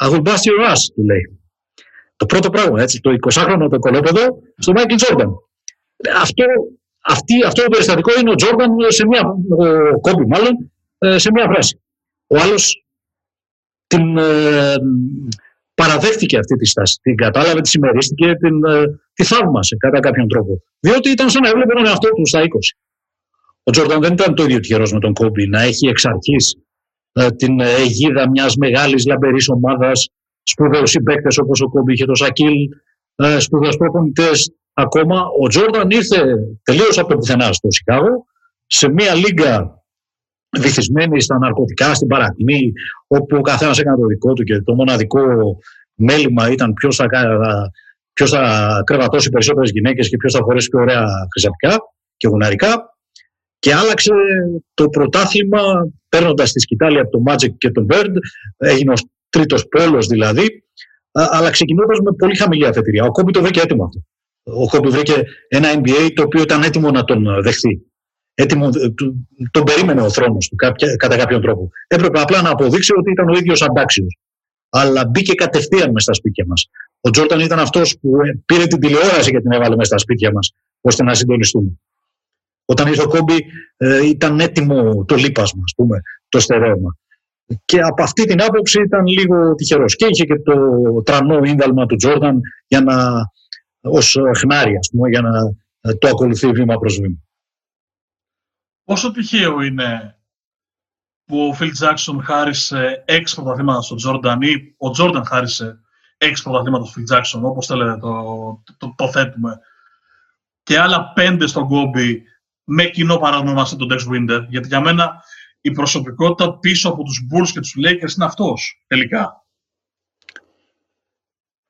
I will bust your ass, του λέει. Το πρώτο πράγμα, έτσι, το 20χρονο το κολόπεδο στο Μάικλ Τζόρνταν. Αυτό, αυτή, αυτό το περιστατικό είναι ο Τζόρνταν σε μια, ο Κόμπι μάλλον, ε, σε μια φράση. Ο άλλος την ε, παραδέχτηκε αυτή τη στάση, την κατάλαβε, τη συμμερίστηκε, την, ε, τη θαύμασε κατά κάποιον τρόπο. Διότι ήταν σαν να έβλεπε τον εαυτό του στα 20. Ο Τζόρνταν δεν ήταν το ίδιο τυχερός με τον Κόμπι να έχει εξ αρχή ε, την αιγίδα μιας μεγάλης λαμπερής ομάδας σπουδαίους συμπαίκτες όπως ο Κόμπι και το Σακίλ, ε, σπουδαίους προπονητές ακόμα. Ο Τζόρνταν ήρθε τελείως από το πουθενά στο Σικάγο, σε μια λίγα βυθισμένη στα ναρκωτικά, στην παρακμή, όπου ο καθένας έκανε το δικό του και το μοναδικό μέλημα ήταν ποιος θα, ποιος θα κρεβατώσει περισσότερες γυναίκες και ποιος θα φορέσει πιο ωραία χρυσαπικά και γουναρικά. Και άλλαξε το πρωτάθλημα παίρνοντας τη σκητάλη από το Magic και τον Bird. Έγινε τρίτος πόλος δηλαδή, αλλά ξεκινώντας με πολύ χαμηλή αφετηρία. Ο Κόμπι το βρήκε έτοιμο αυτό. Ο Κόμπι βρήκε ένα NBA το οποίο ήταν έτοιμο να τον ε, δεχθεί. Έτοιμο, ε, τον περίμενε ο θρόνος του κατά κάποιον τρόπο. Έπρεπε απλά να αποδείξει ότι ήταν ο ίδιος αντάξιος. Αλλά μπήκε κατευθείαν μες στα σπίτια μας. Ο Τζόρταν ήταν αυτός που ε, πήρε την τηλεόραση και την έβαλε μέσα στα σπίτια μας, ώστε να συντονιστούμε. Όταν ήρθε ο Κόμπι, ήταν έτοιμο το λίπασμα, ας πούμε, το στερέωμα. Και από αυτή την άποψη ήταν λίγο τυχερός. Και είχε και το τρανό ίνδαλμα του Τζόρνταν για να, ως χνάρι, ας πούμε, για να το ακολουθεί βήμα προς βήμα. Πόσο τυχαίο είναι που ο Φιλ Τζάξον χάρισε έξι πρωταθλήματα στον Τζόρνταν ή ο Τζόρνταν χάρισε έξι πρωταθλήματα στον Φιλ Τζάξον, όπως θέλετε το, το, το, θέτουμε, και άλλα πέντε στον Κόμπι με κοινό παρανομαστή τον Dex Winter. Γιατί για μένα η προσωπικότητα πίσω από τους Bulls και τους Lakers είναι αυτός τελικά.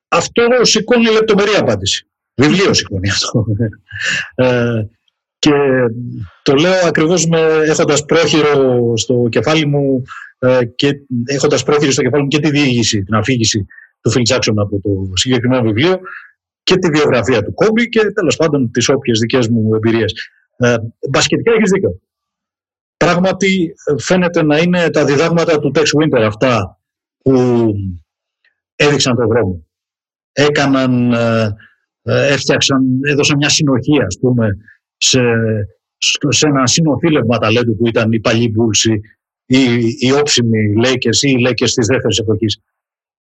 Αυτό σηκώνει λεπτομερή απάντηση. Βιβλίο σηκώνει αυτό. Ε, και το λέω ακριβώς με, έχοντας πρόχειρο στο κεφάλι μου ε, και έχοντας πρόχειρο στο κεφάλι μου και τη διήγηση, την αφήγηση του Phil Jackson από το συγκεκριμένο βιβλίο και τη βιογραφία του Κόμπι και τέλος πάντων τις όποιες δικές μου εμπειρίες. Ε, μπασκετικά έχεις δίκιο. Πράγματι φαίνεται να είναι τα διδάγματα του Tex Winter αυτά που έδειξαν τον δρόμο. Έκαναν, ε, ε, έφτιαξαν, έδωσαν μια συνοχή ας πούμε σε, σε ένα συνοθήλευμα ταλέντου που ήταν οι παλιοί Bulls ή οι όψιμοι Lakers ή οι Lakers της δεύτερης εποχής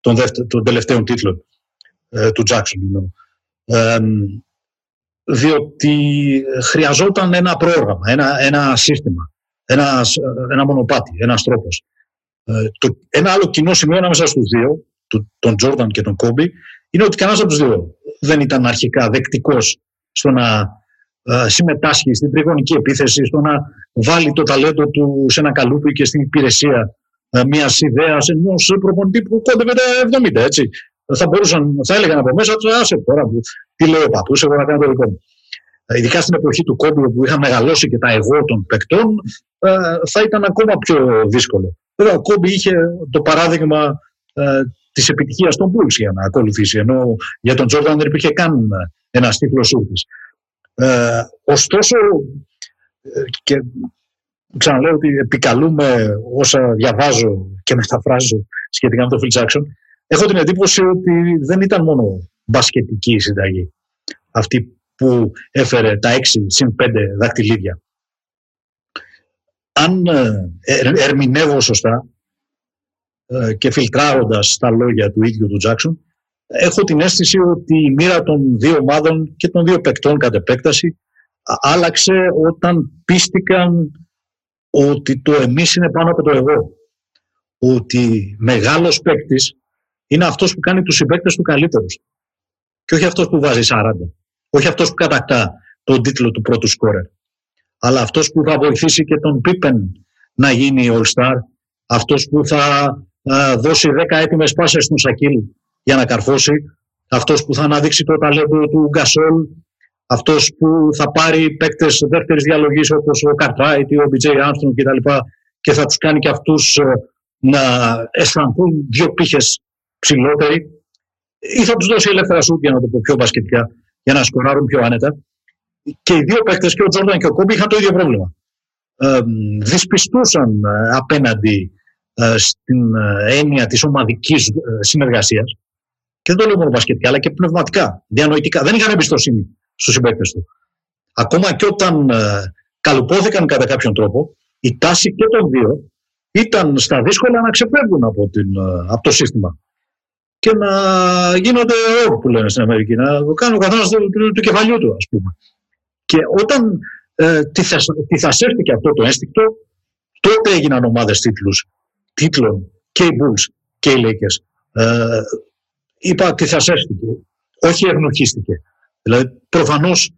των, των τελευταίων τίτλων ε, του Jackson. Ε, διότι χρειαζόταν ένα πρόγραμμα, ένα, ένα σύστημα ένας, ένα μονοπάτι, ένας τρόπος. Ε, ένα άλλο κοινό σημείο ανάμεσα στους δύο, τον Τζόρνταν και τον Κόμπι, είναι ότι κανένας από τους δύο δεν ήταν αρχικά δεκτικός στο να ε, συμμετάσχει στην τριγωνική επίθεση, στο να βάλει το ταλέντο του σε ένα καλούπι και στην υπηρεσία ε, μιας ιδέας ενός προπονητή που κόντευε τα 70, έτσι. Θα μπορούσαν, θα έλεγαν από μέσα τους, άσε τώρα που τι λέει ο παππούς, εγώ να κάνω το δικό μου. Ε, ειδικά στην εποχή του κόμπου που είχαν μεγαλώσει και τα εγώ των παικτών, ε, θα ήταν ακόμα πιο δύσκολο. Βέβαια, ο Κόμπι είχε το παράδειγμα ε, της επιτυχίας των Bulls για να ακολουθήσει. Ενώ για τον Τζόρνταν δεν υπήρχε καν ένας τίτλος σούρτη. Ε, ωστόσο, ε, και ξαναλέω ότι επικαλούμε όσα διαβάζω και μεταφράζω σχετικά με το Phil Jackson, έχω την εντύπωση ότι δεν ήταν μόνο μπασκετική η συνταγή αυτή που έφερε τα 6 συν 5 δακτυλίδια. Αν ε, ερμηνεύω σωστά ε, και φιλτράροντας τα λόγια του ίδιου του Τζάξον, έχω την αίσθηση ότι η μοίρα των δύο ομάδων και των δύο παικτών κατ' επέκταση άλλαξε όταν πίστηκαν ότι το εμείς είναι πάνω από το εγώ. Ότι μεγάλος παίκτης είναι αυτός που κάνει τους συμπαίκτες του καλύτερους. Και όχι αυτός που βάζει 40. Όχι αυτός που κατακτά τον τίτλο του πρώτου σκόρερ. Αλλά αυτός που θα βοηθήσει και τον Πίπεν να γίνει All-Star. Αυτός που θα δώσει 10 έτοιμες πάσες στον Σακίλ για να καρφώσει. Αυτός που θα αναδείξει το ταλέντο του Γκασόλ αυτός που θα πάρει παίκτες δεύτερης διαλογής όπως ο Καρτράιτ ή ο Μπιτζέι Άρμστρον κτλ. Και θα τους κάνει και αυτούς ε, να αισθανθούν δύο πύχες ψηλότεροι ή θα τους δώσει ελεύθερα σούτ για να το πω πιο μπασκετικά για να σκοράρουν πιο άνετα. Και οι δύο παίκτες και ο Τζόρνταν και ο Κόμπι είχαν το ίδιο πρόβλημα. Ε, δυσπιστούσαν ε, απέναντι ε, στην έννοια της ομαδικής συνεργασίας και δεν το λέω μόνο μπασκετικά αλλά και πνευματικά, διανοητικά. Δεν είχαν εμπιστοσύνη στους συμπαίκτες του. Ακόμα και όταν ε, καλουπώθηκαν κατά κάποιον τρόπο, η τάση και των δύο ήταν στα δύσκολα να ξεφεύγουν από, την, ε, από το σύστημα και να γίνονται όργοι που λένε στην Αμερική, να το κάνουν ο καθένας του, του, του, κεφαλιού του, ας πούμε. Και όταν ε, τυθασέρθηκε αυτό το ένστικτο, τότε έγιναν ομάδες τίτλους, τίτλων και οι Bulls και οι Lakers. Ε, είπα τυθασέρθηκε, όχι ευνοχίστηκε. Δηλαδή, προφανώς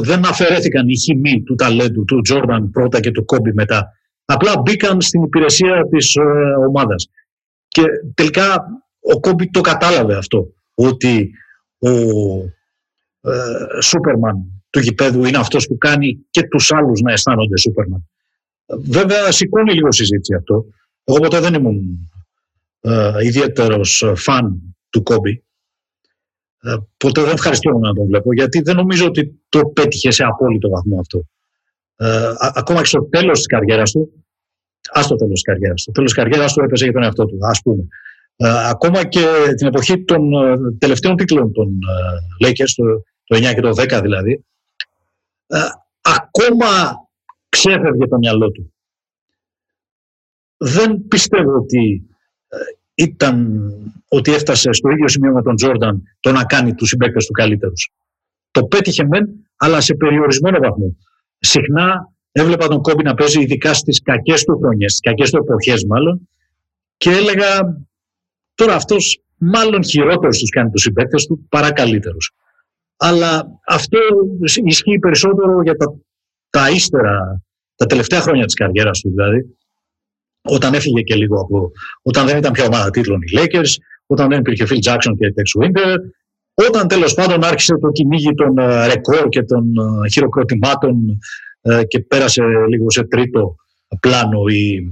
δεν αφαιρέθηκαν οι χημοί του ταλέντου του Τζόρνταν πρώτα και του Κόμπι μετά. Απλά μπήκαν στην υπηρεσία της ε, ομάδας. Και τελικά ο Κόμπι το κατάλαβε αυτό. Ότι ο ε, Σούπερμαν του γηπέδου είναι αυτός που κάνει και τους άλλους να αισθάνονται Σούπερμαν. Βέβαια σηκώνει λίγο συζήτηση αυτό. Εγώ ποτέ δεν ήμουν ε, ιδιαίτερος φαν του Κόμπι. Ε, ποτέ δεν ευχαριστώ να τον βλέπω, γιατί δεν νομίζω ότι το πέτυχε σε απόλυτο βαθμό αυτό. Ε, ακόμα και στο τέλος της καριέρας του, ας το τέλος της καριέρας του. Το τέλος της καριέρας του έπαιζε για τον εαυτό του, ας πούμε. Ε, ακόμα και την εποχή των ε, τελευταίων τίτλων των ε, Lakers, το, το 9 και το 10 δηλαδή, ε, ακόμα ξέφευγε το μυαλό του. Δεν πιστεύω ότι ήταν ότι έφτασε στο ίδιο σημείο με τον Τζόρνταν το να κάνει τους συμπαίκτες του καλύτερους. Το πέτυχε μεν, αλλά σε περιορισμένο βαθμό. Συχνά έβλεπα τον Κόμπι να παίζει ειδικά στις κακές του χρονιές, στις κακές του εποχές μάλλον και έλεγα τώρα αυτός μάλλον χειρότερος τους κάνει τους συμπαίκτες του παρά καλύτερους. Αλλά αυτό ισχύει περισσότερο για τα, τα ύστερα, τα τελευταία χρόνια της καριέρας του δηλαδή, όταν έφυγε και λίγο από. όταν δεν ήταν πια ομάδα τίτλων οι Lakers, όταν δεν υπήρχε Phil Jackson και Tex Winter, όταν τέλος πάντων άρχισε το κυνήγι των ε, ρεκόρ και των ε, χειροκροτημάτων ε, και πέρασε λίγο σε τρίτο πλάνο η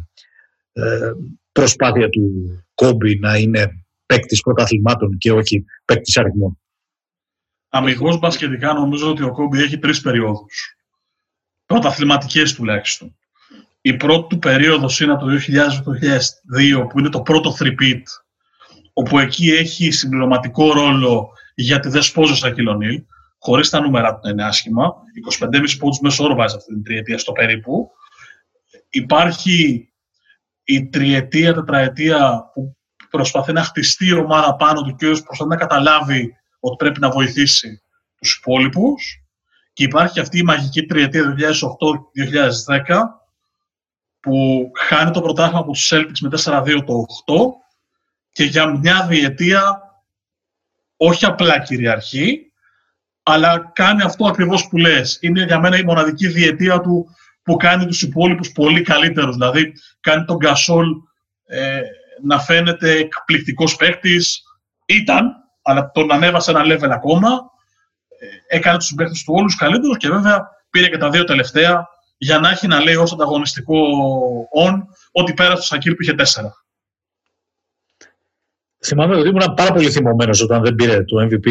προσπάθεια του Κόμπι να είναι παίκτης πρωταθλημάτων και όχι παίκτης αριθμών. Αμυγός μπασκετικά νομίζω ότι ο Κόμπι έχει τρεις περιόδους. Πρωταθληματικές τουλάχιστον. Η πρώτη του περίοδος είναι από το 2000-2002 που είναι το πρώτο 3 όπου εκεί έχει συμπληρωματικό ρόλο για τη δεσπόζα Σακυλονίλ, χωρίς τα νούμερα του να είναι άσχημα, 25,5 πόντους μέσω όρο βάζει αυτή την τριετία στο περίπου. Υπάρχει η τριετία, τετραετία που προσπαθεί να χτιστεί η ομάδα πάνω του και προσπαθεί να καταλάβει ότι πρέπει να βοηθήσει τους υπόλοιπους. Και υπάρχει αυτή η μαγική τριετία 2008-2010 που χάνει το πρωτάθλημα από τους Celtics με 4-2 το 8 και για μια διετία όχι απλά κυριαρχεί, αλλά κάνει αυτό ακριβώς που λες. Είναι για μένα η μοναδική διετία του που κάνει τους υπόλοιπους πολύ καλύτερους. Δηλαδή, κάνει τον Γκασόλ ε, να φαίνεται εκπληκτικός παίκτης. Ήταν, αλλά τον ανέβασε ένα level ακόμα. Ε, έκανε τους παίκτες του όλους καλύτερους και βέβαια πήρε και τα δύο τελευταία για να έχει να λέει ως ανταγωνιστικό on ότι πέρασε το Σακύρ που είχε τέσσερα. Θυμάμαι ότι ήμουν πάρα πολύ θυμωμένος όταν δεν πήρε το MVP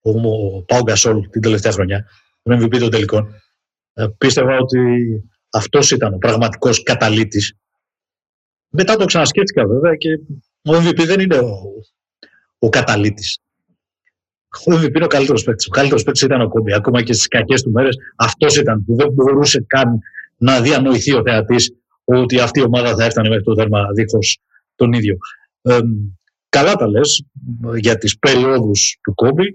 ο Πάου Γκασόλ την τελευταία χρονιά, τον MVP των τελικών. Ε, πίστευα ότι αυτός ήταν ο πραγματικός καταλήτης. Μετά το ξανασκέφτηκα βέβαια και ο MVP δεν είναι ο, ο καταλήτης. Ο MVP είναι ο καλύτερος παίκτης. Ο καλύτερος παίκτης ήταν ο Κόμπι. Ακόμα και στις κακές του μέρες αυτός ήταν που δεν μπορούσε καν να διανοηθεί ο θεατής ότι αυτή η ομάδα θα έφτανε μέχρι το τέρμα δίχως τον ίδιο. Ε, καλά τα λες για τις περιόδους του Κόμπι.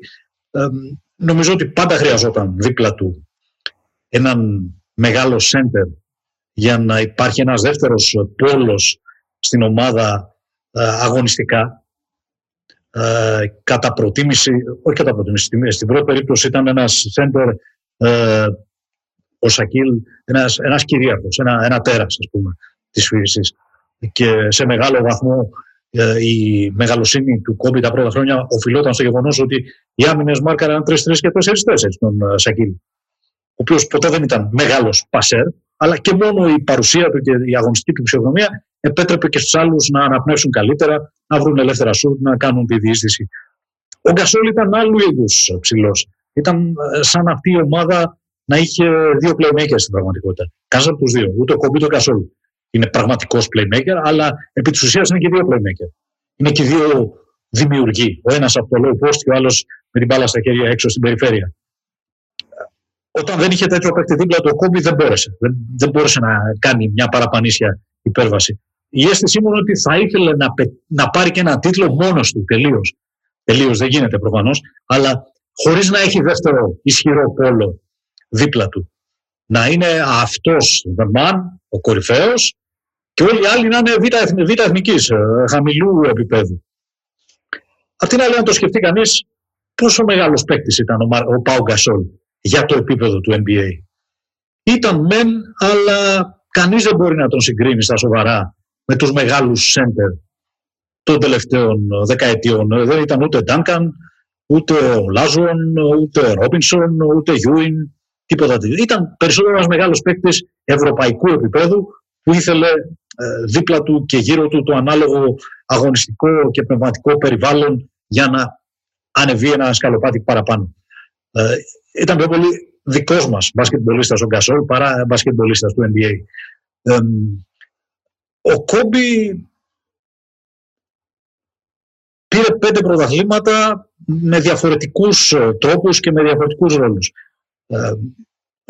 Ε, νομίζω ότι πάντα χρειαζόταν δίπλα του έναν μεγάλο σέντερ για να υπάρχει ένας δεύτερος πόλος στην ομάδα ε, αγωνιστικά. Ε, κατά προτίμηση, όχι κατά προτίμηση, στην πρώτη περίπτωση ήταν ένας σέντερ ε, ο Σακίλ, ένας, ένας κυρίαρχος, ένα, ένα τέρας ας πούμε της φύσης και σε μεγάλο βαθμό ε, η μεγαλοσύνη του Κόμπι τα πρώτα χρόνια οφειλόταν στο γεγονός ότι οι άμυνες μάρκαραν 3-3 και 4-4 στον ε, Σακίλ. Ο οποίος ποτέ δεν ήταν μεγάλος πασέρ, αλλά και μόνο η παρουσία του και η αγωνιστική του ψυχοδομία επέτρεπε και στους άλλους να αναπνεύσουν καλύτερα, να βρουν ελεύθερα σουτ, να κάνουν τη διείσδυση. Ο Γκασόλ ήταν άλλου είδους ψηλός. Ήταν ε, σαν αυτή η ομάδα να είχε δύο playmakers στην πραγματικότητα. Κανένας από τους δύο. Ούτε ο Κόμπι, ούτε ο Γκασόλ είναι πραγματικός playmaker, αλλά επί της ουσίας είναι και δύο playmaker. Είναι και δύο δημιουργοί. Ο ένας από το low post και ο άλλος με την μπάλα στα χέρια έξω στην περιφέρεια. Όταν δεν είχε τέτοιο παίκτη δίπλα του, ο Κόμπι δεν μπόρεσε. Δεν, δεν μπόρεσε να κάνει μια παραπανήσια υπέρβαση. Η αίσθησή μου είναι ότι θα ήθελε να, να πάρει και ένα τίτλο μόνος του τελείως. Τελείως δεν γίνεται προφανώς, αλλά χωρίς να έχει δεύτερο ισχυρό πόλο δίπλα του. Να είναι αυτός the man, ο κορυφαίος, και όλοι οι άλλοι να είναι β' β εθνικής, ε, χαμηλού επίπεδου. Απ' την άλλη, αν το σκεφτεί κανείς, πόσο μεγάλος παίκτης ήταν ο, ο Πάου Γκασόλ για το επίπεδο του NBA. Ήταν μεν, αλλά κανείς δεν μπορεί να τον συγκρίνει στα σοβαρά με τους μεγάλους σέντερ των τελευταίων δεκαετιών. Δεν ήταν ούτε Ντάνκαν, ούτε Ολάζουον, ούτε ο Ρόμπινσον, ούτε Γιούιν, τίποτα τέτοιο. Ήταν περισσότερο ένας μεγάλος παίκτης ευρωπαϊκού επίπεδου που ήθελε ε, δίπλα του και γύρω του το ανάλογο αγωνιστικό και πνευματικό περιβάλλον για να ανεβεί ένα σκαλοπάτι παραπάνω. Ε, ήταν πιο πολύ δικός μας μπασκετμπολίστας ο Γκασόλ παρά μπασκετμπολίστας του NBA. Ε, ο Κόμπι πήρε πέντε πρωταθλήματα με διαφορετικούς τρόπους και με διαφορετικούς ρόλους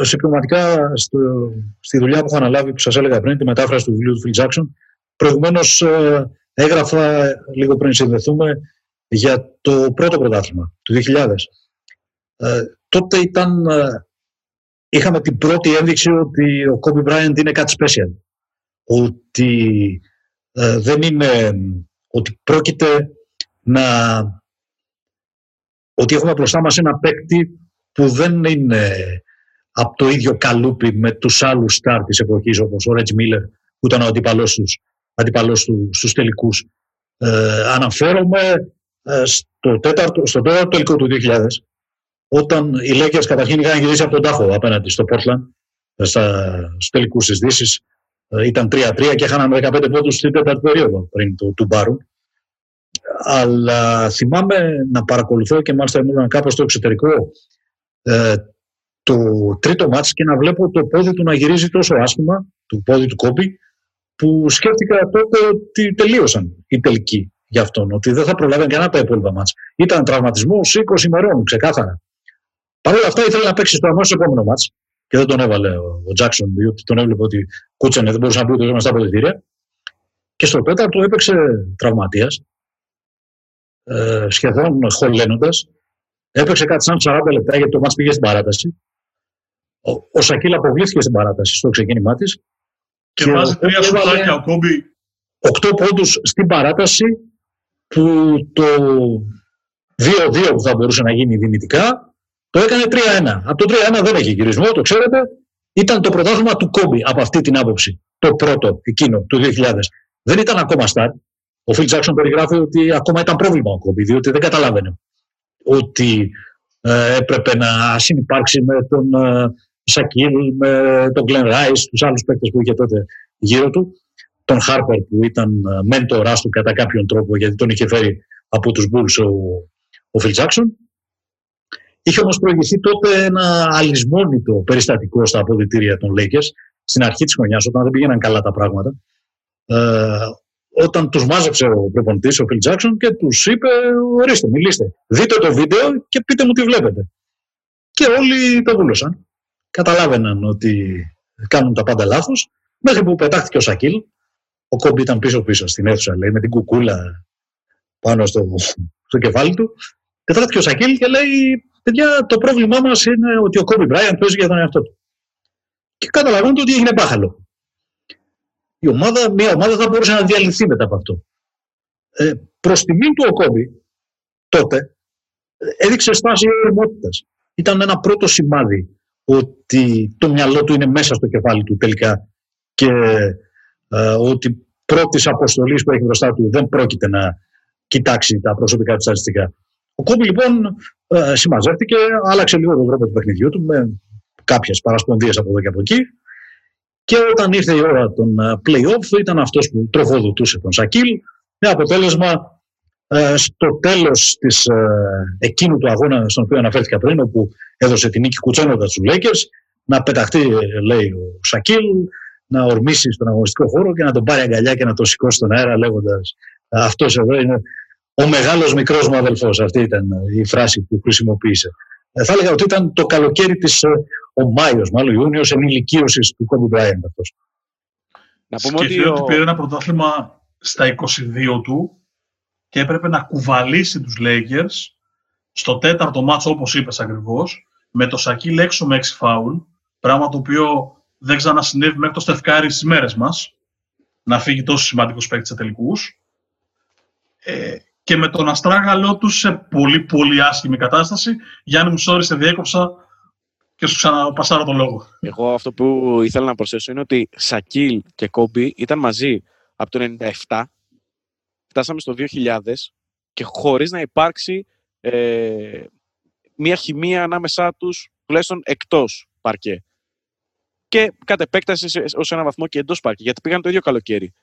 συμπληρωματικά στη δουλειά που έχω αναλάβει, που σας έλεγα πριν, τη μετάφραση του βιβλίου του Phil Jackson, προηγουμένως ε, έγραφα λίγο πριν συνδεθούμε για το πρώτο πρωτάθλημα του 2000. Ε, τότε ήταν, ε, είχαμε την πρώτη ένδειξη ότι ο Kobe Bryant είναι κάτι special. Ότι δεν είναι, ότι πρόκειται να, ότι έχουμε μπροστά μας ένα παίκτη που δεν είναι από το ίδιο καλούπι με τους άλλους στάρ της εποχής όπως ο Ρέτζ Μίλλερ που ήταν ο αντίπαλός, τους, αντίπαλός του στους τελικούς. Ε, αναφέρομαι ε, στο, τέταρτο, στο τέταρτο τελικό του 2000 όταν οι Lakers καταρχήν είχαν γυρίσει από τον τάφο απέναντι στο Portland ε, στα, στους τελικούς της Δύσης. Ε, ήταν 3-3 και είχαν 15 πόντους στην τέταρτη περίοδο πριν του, του Μπάρουν. Αλλά θυμάμαι να παρακολουθώ και μάλιστα ήμουν κάπως στο εξωτερικό ε, το τρίτο μάτς και να βλέπω το πόδι του να γυρίζει τόσο άσχημα, το πόδι του κόμπι, που σκέφτηκα τότε ότι τελείωσαν οι τελικοί για αυτόν, ότι δεν θα προλάβαινε κανένα τα υπόλοιπα μάτς. Ήταν τραυματισμός 20 ημερών, ξεκάθαρα. Παρ' όλα αυτά ήθελε να παίξει στο αμέσως επόμενο μάτς και δεν τον έβαλε ο Τζάξον, διότι τον έβλεπε ότι κούτσανε, δεν μπορούσε να μπει ούτε μέσα στα αποδητήρια. Και στο τέταρτο έπαιξε τραυματίας, ε, σχεδόν χωλένοντα. Έπαιξε κάτι σαν 40 λεπτά γιατί το μάτς πήγε στην παράταση. Ο, ο Σακίλ αποβλήθηκε στην παράταση στο ξεκίνημά της. Και, και βάζει τρία σουτάκια ο Κόμπι. Οκτώ πόντους στην παράταση που το 2-2 που θα μπορούσε να γίνει δυνητικά το έκανε 3-1. Από το 3-1 δεν έχει γυρισμό, το ξέρετε. Ήταν το πρωτάθλημα του Κόμπι από αυτή την άποψη. Το πρώτο εκείνο του 2000. Δεν ήταν ακόμα στάρ. Ο Φιλ Τζάξον περιγράφει ότι ακόμα ήταν πρόβλημα ο Κόμπι, διότι δεν καταλάβαινε ότι ε, έπρεπε να συνεπάρξει με τον ε, Σακίλ, με τον Γκλεν Ράι, τους άλλους παίκτες που είχε τότε γύρω του. Τον Χάρπερ που ήταν ε, μέντορά του κατά κάποιον τρόπο, γιατί τον είχε φέρει από τους Μπούλ ο, ο Φιλ Τζάξον. Είχε όμως προηγηθεί τότε ένα αλυσμόνητο περιστατικό στα αποδητήρια των Lakers στην αρχή της χρονιάς, όταν δεν πήγαιναν καλά τα πράγματα. Ε, όταν τους μάζεψε ο προπονητής, ο Φιλ Τζάξον, και τους είπε: Ορίστε, μιλήστε. Δείτε το βίντεο και πείτε μου τι βλέπετε. Και όλοι το βούλωσαν. Καταλάβαιναν ότι κάνουν τα πάντα λάθος, μέχρι που πετάχτηκε ο Σακίλ. Ο Κόμπι ήταν πίσω-πίσω στην αίθουσα, λέει, με την κουκούλα πάνω στο, στο κεφάλι του. Πετάχτηκε ο Σακίλ και λέει: Παιδιά, το πρόβλημά μας είναι ότι ο Κόμπι Μπράιαν παίζει για τον εαυτό του. Και καταλαβαίνετε ότι έγινε μπάχαλο η ομάδα, μια ομάδα θα μπορούσε να διαλυθεί μετά από αυτό. Ε, Προς τιμήν του ο Κόμπι, τότε, έδειξε στάση οριμότητα. Ήταν ένα πρώτο σημάδι ότι το μυαλό του είναι μέσα στο κεφάλι του τελικά και ε, ότι πρώτης αποστολής που έχει μπροστά του δεν πρόκειται να κοιτάξει τα προσωπικά του στατιστικά. Ο Κόμπι λοιπόν ε, συμμαζεύτηκε, άλλαξε λίγο τον τρόπο του παιχνιδιού του με κάποιες παρασπονδίες από εδώ και από εκεί. Και όταν ήρθε η ώρα των ε, play-off ήταν αυτός που τροφοδοτούσε τον Σακίλ με αποτέλεσμα ε, στο τέλος της, ε, εκείνου του αγώνα στον οποίο αναφέρθηκα πριν όπου έδωσε την νίκη κουτσένοντας τους Lakers να πεταχτεί λέει ο Σακίλ να ορμήσει στον αγωνιστικό χώρο και να τον πάρει αγκαλιά και να το σηκώσει στον αέρα λέγοντας αυτός εδώ είναι ο μεγάλος μικρός μου αδελφός αυτή ήταν η φράση που χρησιμοποίησε ε, θα έλεγα ότι ήταν το καλοκαίρι της, ε, ο Μάιος, μάλλον Ιούνιος, ενηλικίωσης του Κόμπι Μπράιντ αυτός. Να πούμε ότι, ο... πήρε ένα πρωτάθλημα στα 22 του και έπρεπε να κουβαλήσει τους Lakers στο τέταρτο μάτσο όπως είπες ακριβώς με το Σακίλ έξω με 6 φάουλ πράγμα το οποίο δεν ξανασυνέβη μέχρι το Στεφκάρι στις μέρες μας να φύγει τόσο σημαντικός παίκτης σε τελικούς ε, και με τον αστράγαλό του σε πολύ πολύ άσχημη κατάσταση. Γιάννη μου, sorry, σε διέκοψα και σου ξαναπασάρω τον λόγο. Εγώ αυτό που ήθελα να προσθέσω είναι ότι Σακίλ και Κόμπι ήταν μαζί από το 1997, φτάσαμε στο 2000 και χωρίς να υπάρξει ε, μια χημεία ανάμεσά τους, τουλάχιστον εκτός παρκέ. Και κατ' επέκταση ως ένα βαθμό και εντός παρκέ, γιατί πήγαν το ίδιο καλοκαίρι.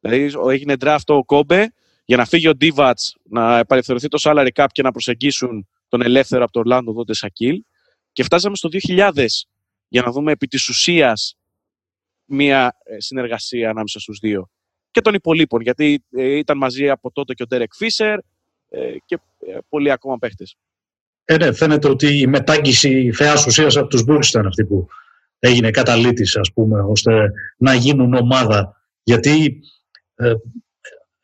Δηλαδή έγινε draft ο Κόμπε, για να φύγει ο Ντίβατς, να επαλευθερωθεί το salary cap και να προσεγγίσουν τον ελεύθερο από το Ορλάντο Δόντε Σακίλ. Και φτάσαμε στο 2000 για να δούμε επί της ουσίας μία ε, συνεργασία ανάμεσα στους δύο. Και των υπολείπων, γιατί ε, ήταν μαζί από τότε και ο Ντέρεκ Φίσερ ε, και πολλοί ακόμα παίχτες. Ε, ναι, φαίνεται ότι η μετάγγιση θεάς ουσίας από τους Bulls ήταν αυτή που έγινε καταλήτης, ας πούμε, ώστε να γίνουν ομάδα. Γιατί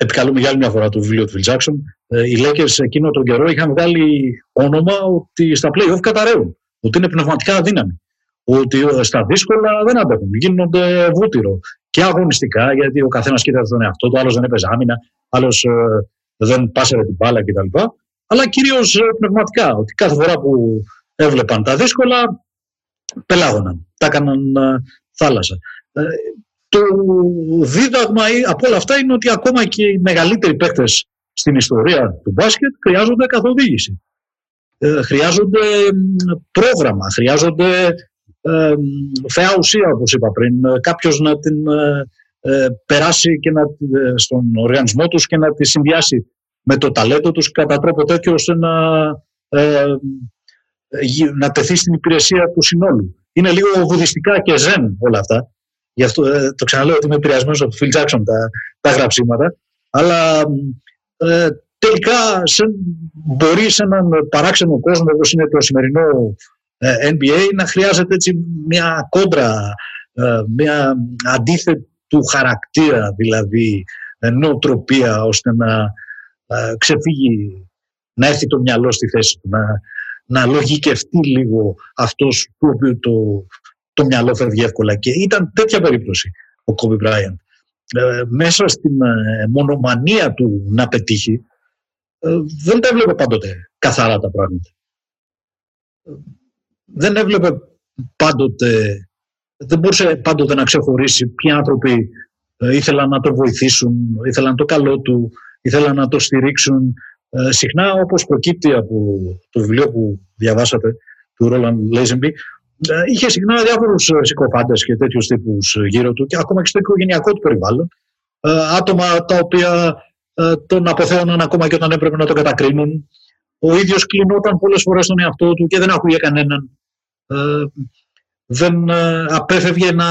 επικαλούμε για άλλη μια φορά το βιβλίο του Phil Jackson, ε, οι Lakers εκείνο τον καιρό είχαν βγάλει όνομα ότι στα play-off καταραίουν, ότι είναι πνευματικά αδύναμοι, ότι ε, στα δύσκολα δεν αντέχουν, γίνονται βούτυρο και αγωνιστικά, γιατί ο καθένας κοίταζε τον εαυτό του, άλλος δεν έπαιζε άμυνα, άλλος ε, δεν πάσερε την μπάλα κτλ. Αλλά κυρίως πνευματικά, ότι κάθε φορά που έβλεπαν τα δύσκολα, πελάγωναν, τα έκαναν θάλασσα το δίδαγμα από όλα αυτά είναι ότι ακόμα και οι μεγαλύτεροι παίκτες στην ιστορία του μπάσκετ χρειάζονται καθοδήγηση. Ε, χρειάζονται πρόγραμμα, χρειάζονται ε, θεά ουσία όπως είπα πριν, ε, κάποιος να την ε, περάσει και να, στον οργανισμό τους και να τη συνδυάσει με το ταλέντο τους κατά τρόπο τέτοιο ώστε να, να τεθεί στην υπηρεσία του συνόλου. Είναι λίγο βουδιστικά και ζεν όλα αυτά. Γι' αυτό ε, το ξαναλέω ότι είμαι επηρεασμένος από τον Phil Jackson τα, τα γραψίματα. Αλλά ε, τελικά σε, μπορεί σε έναν παράξενο κόσμο όπως είναι το σημερινό ε, NBA να χρειάζεται έτσι μια κόντρα, ε, μια αντίθετου χαρακτήρα δηλαδή νοοτροπία ώστε να ξεφύγει, να έρθει το μυαλό στη θέση του, να, να λογικευτεί λίγο αυτός που το, το μυαλό φεύγει εύκολα. Και ήταν τέτοια περίπτωση ο Κόμπι Μπράιαντ. Ε, μέσα στην ε, μονομανία του να πετύχει, ε, δεν τα έβλεπε πάντοτε καθαρά τα πράγματα. Δεν έβλεπε πάντοτε, δεν μπορούσε πάντοτε να ξεχωρίσει ποιοι άνθρωποι ήθελαν να το βοηθήσουν, ήθελαν το καλό του, ήθελαν να το στηρίξουν. συχνά, όπως προκύπτει από το βιβλίο που διαβάσατε, του Ρόλαν Λέιζεμπι, ε, είχε συχνά διάφορους ε, συκοφάντες και τέτοιους τύπους ε, γύρω του και ακόμα και στο οικογενειακό του περιβάλλον. Άτομα τα οποία τον αποθέωναν ακόμα και όταν έπρεπε να τον κατακρίνουν. ο ίδιος κλεινόταν πολλές φορές στον εαυτό του και δεν άκουγε κανέναν. Ε, δεν ε, απέφευγε να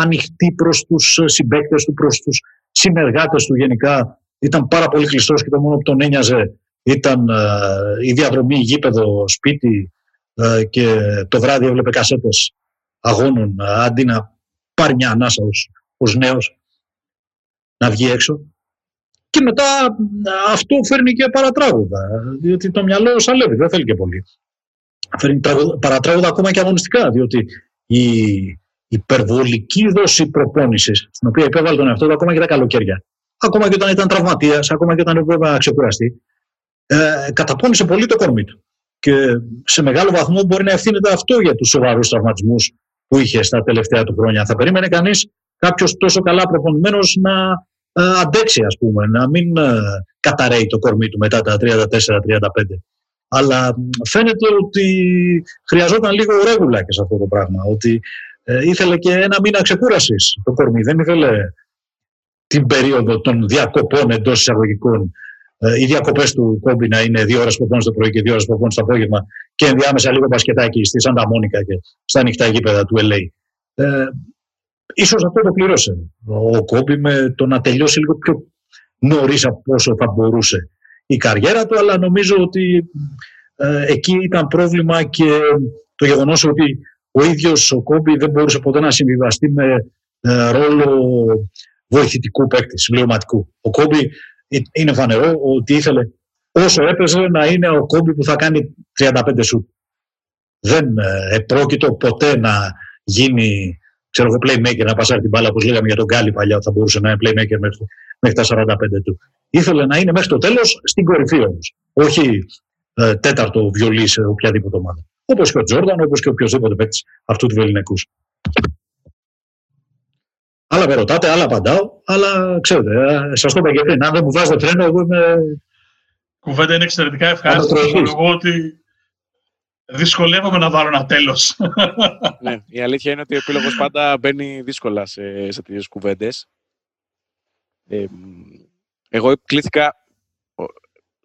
ανοιχτεί προς τους συμπαίκτες του, προς τους συνεργάτες του γενικά. Ήταν πάρα πολύ κλειστός και το μόνο που τον ένοιαζε ήταν ε, η διαδρομή, γήπεδο, σπίτι ε, και το βράδυ έβλεπε κασέτες αγώνων αντί να πάρει μια ανάσα ως, ως νέος να βγει έξω. Και μετά αυτό φέρνει και παρατράγουδα, διότι το μυαλό σαλεύει, δεν θέλει και πολύ. Φέρνει παρατράγουδα ακόμα και αγωνιστικά, διότι η υπερβολική δόση προπόνησης, στην οποία υπέβαλε τον εαυτό του ακόμα και τα καλοκαίρια, ακόμα και όταν ήταν τραυματίας, ακόμα και όταν έπρεπε να ξεκουραστεί, ε, καταπώνησε πολύ το κορμί του. Και σε μεγάλο βαθμό μπορεί να ευθύνεται αυτό για τους σοβαρούς τραυματισμούς που είχε στα τελευταία του χρόνια. Θα περίμενε κανείς κάποιος τόσο καλά προπονημένος να ε, αντέξει, ας πούμε, να μην ε, καταραίει το κορμί του μετά τα 34-35. Αλλά φαίνεται ότι χρειαζόταν λίγο ρέγουλα και σε αυτό το πράγμα. Ότι ε, ήθελε και ένα μήνα ξεκούρασης το κορμί. Δεν ήθελε την περίοδο των διακοπών εντός εισαγωγικών. Ε, οι διακοπές του κόμπι να είναι δύο ώρες προπόνηση το πρωί και δύο ώρες προπόνηση το απόγευμα και ενδιάμεσα λίγο μπασκετάκι στη Σάντα Μόνικα και στα ανοιχτά γήπεδα του LA. Ε, ίσως αυτό το πλήρωσε ο Κόμπι με το να τελειώσει λίγο πιο νωρίς από όσο θα μπορούσε η καριέρα του, αλλά νομίζω ότι ε, εκεί ήταν πρόβλημα και το γεγονός ότι ο ίδιος ο Κόμπι δεν μπορούσε ποτέ να συμβιβαστεί με ε, ρόλο βοηθητικού παίκτη, συμπληρωματικού. Ο Κόμπι ε, είναι φανερό ότι ήθελε όσο έπαιζε να είναι ο Κόμπι που θα κάνει 35 σουτ. Δεν ε, επρόκειτο ποτέ να γίνει ξέρω εγώ, playmaker, να πασάρει την μπάλα, όπως λέγαμε για τον Γκάλι παλιά, θα μπορούσε να είναι playmaker μέχρι, μέχρι τα 45 του. Ήθελε να είναι μέχρι το τέλος στην κορυφή όμως. Όχι ε, τέταρτο βιολί σε οποιαδήποτε ομάδα. Όπως και ο Τζόρνταν, όπως και οποιοδήποτε παίκτης αυτού του ελληνικού. Άλλα με ρωτάτε, άλλα απαντάω, αλλά ξέρετε, ε, σας το είπα και πριν. Αν δεν μου βάζετε φρένο, εγώ είμαι. Κουβέντα είναι εξαιρετικά ευχάριστη. Εγώ ότι δυσκολεύομαι να βάλω ένα τέλος. ναι, η αλήθεια είναι ότι ο επίλογος πάντα μπαίνει δύσκολα σε, σε τέτοιες κουβέντες. Ε, εγώ κλήθηκα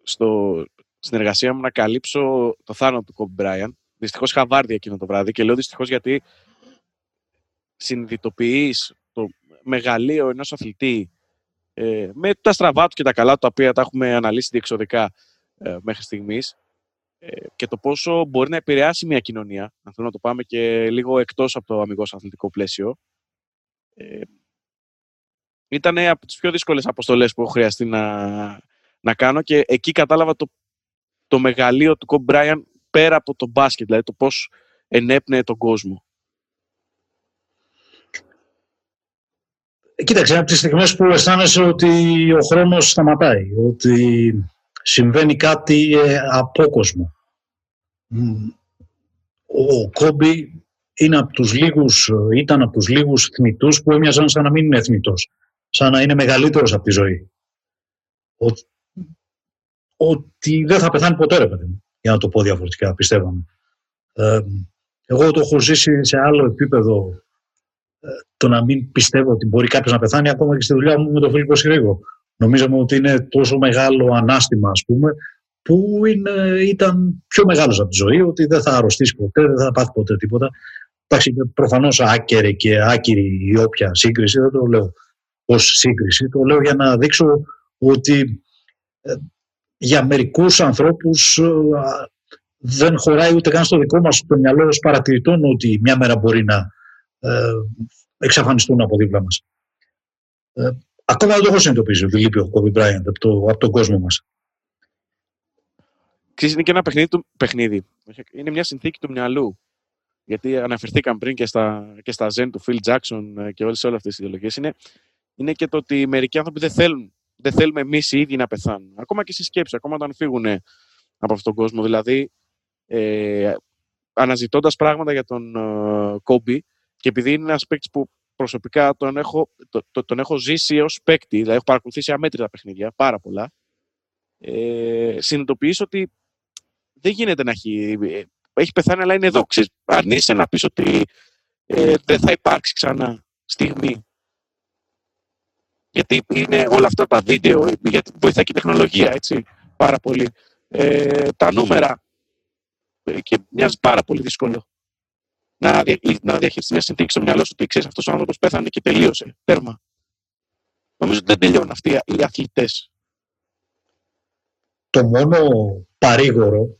στο, στην εργασία μου να καλύψω το θάνατο του Κόμπι Μπράιαν. Δυστυχώς είχα βάρδια εκείνο το βράδυ και λέω δυστυχώς γιατί συνειδητοποιείς το μεγαλείο ενός αθλητή ε, με τα στραβά του και τα καλά του, τα οποία τα έχουμε αναλύσει διεξοδικά ε, μέχρι στιγμής ε, και το πόσο μπορεί να επηρεάσει μια κοινωνία, αν θέλουμε να το πάμε και λίγο εκτός από το αμυγός αθλητικό πλαίσιο. Ε, ήταν από τις πιο δύσκολες αποστολές που έχω χρειαστεί να, να κάνω και εκεί κατάλαβα το, το μεγαλείο του Κομπ Μπράιαν πέρα από το μπάσκετ, δηλαδή το πώς ενέπνεε τον κόσμο. Κοίταξε, από τις στιγμές που αισθάνεσαι ότι ο χρόνος σταματάει, ότι συμβαίνει κάτι ε, απόκοσμο. Ο Κόμπι είναι από τους λίγους, ήταν από τους λίγους θνητούς που έμοιαζαν σαν να μην είναι θνητός, σαν να είναι μεγαλύτερος από τη ζωή. Ο, ότι δεν θα πεθάνει ποτέ, ρε παιδί για να το πω διαφορετικά, πιστεύω. Ε, εγώ το έχω ζήσει σε άλλο επίπεδο ε, το να μην πιστεύω ότι μπορεί κάποιος να πεθάνει ακόμα και στη δουλειά μου με τον Φίλιππο Συρίγο. Νομίζαμε ότι είναι τόσο μεγάλο ανάστημα, ας πούμε, που είναι, ήταν πιο μεγάλος από τη ζωή, ότι δεν θα αρρωστήσει ποτέ, δεν θα πάθει ποτέ τίποτα. Εντάξει, προφανώς άκερη και άκυρη η όποια σύγκριση, δεν το λέω ως σύγκριση, το λέω για να δείξω ότι ε, για μερικούς ανθρώπους ε, δεν χωράει ούτε καν στο δικό μας το μυαλό ως παρατηρητών ότι μια μέρα μπορεί να ε, εξαφανιστούν από δίπλα μας. Ακόμα δεν το έχω συνειδητοποιήσει ότι λείπει ο Kobe Bryant από, το, από τον κόσμο μας. Ξέρεις, είναι και ένα παιχνίδι, του, παιχνίδι. Είναι μια συνθήκη του μυαλού. Γιατί αναφερθήκαν πριν και στα, και στα Zen του Phil Jackson ε, και όλες, όλες αυτές τις ιδεολογίες. Είναι, είναι και το ότι μερικοί άνθρωποι δεν θέλουν. Δεν θέλουμε εμείς οι ίδιοι να πεθάνουν. Ακόμα και στη σκέψη, ακόμα όταν φύγουν από αυτόν τον κόσμο. Δηλαδή, ε, αναζητώντας πράγματα για τον Κόμπι, και επειδή είναι ένας παίκτης που προσωπικά τον έχω, το, τον έχω ζήσει ως παίκτη, δηλαδή έχω παρακολουθήσει αμέτρητα παιχνίδια, πάρα πολλά, ε, συνειδητοποιήσω ότι δεν γίνεται να έχει. Ε, έχει πεθάνει, αλλά είναι εδώ. Ξέρεις, αρνείσαι να πεις ότι ε, δεν θα υπάρξει ξανά στιγμή. Γιατί είναι όλα αυτά τα βίντεο, γιατί βοηθάει και η τεχνολογία, έτσι, πάρα πολύ. ε, τα νούμερα ε, και μοιάζει πάρα πολύ δύσκολο να, να διαχειριστεί μια συνθήκη στο μυαλό σου ότι ξέρεις αυτός ο άνθρωπος πέθανε και τελείωσε. Τέρμα. Νομίζω ότι δεν τελειώνουν αυτοί οι αθλητές. Το μόνο παρήγορο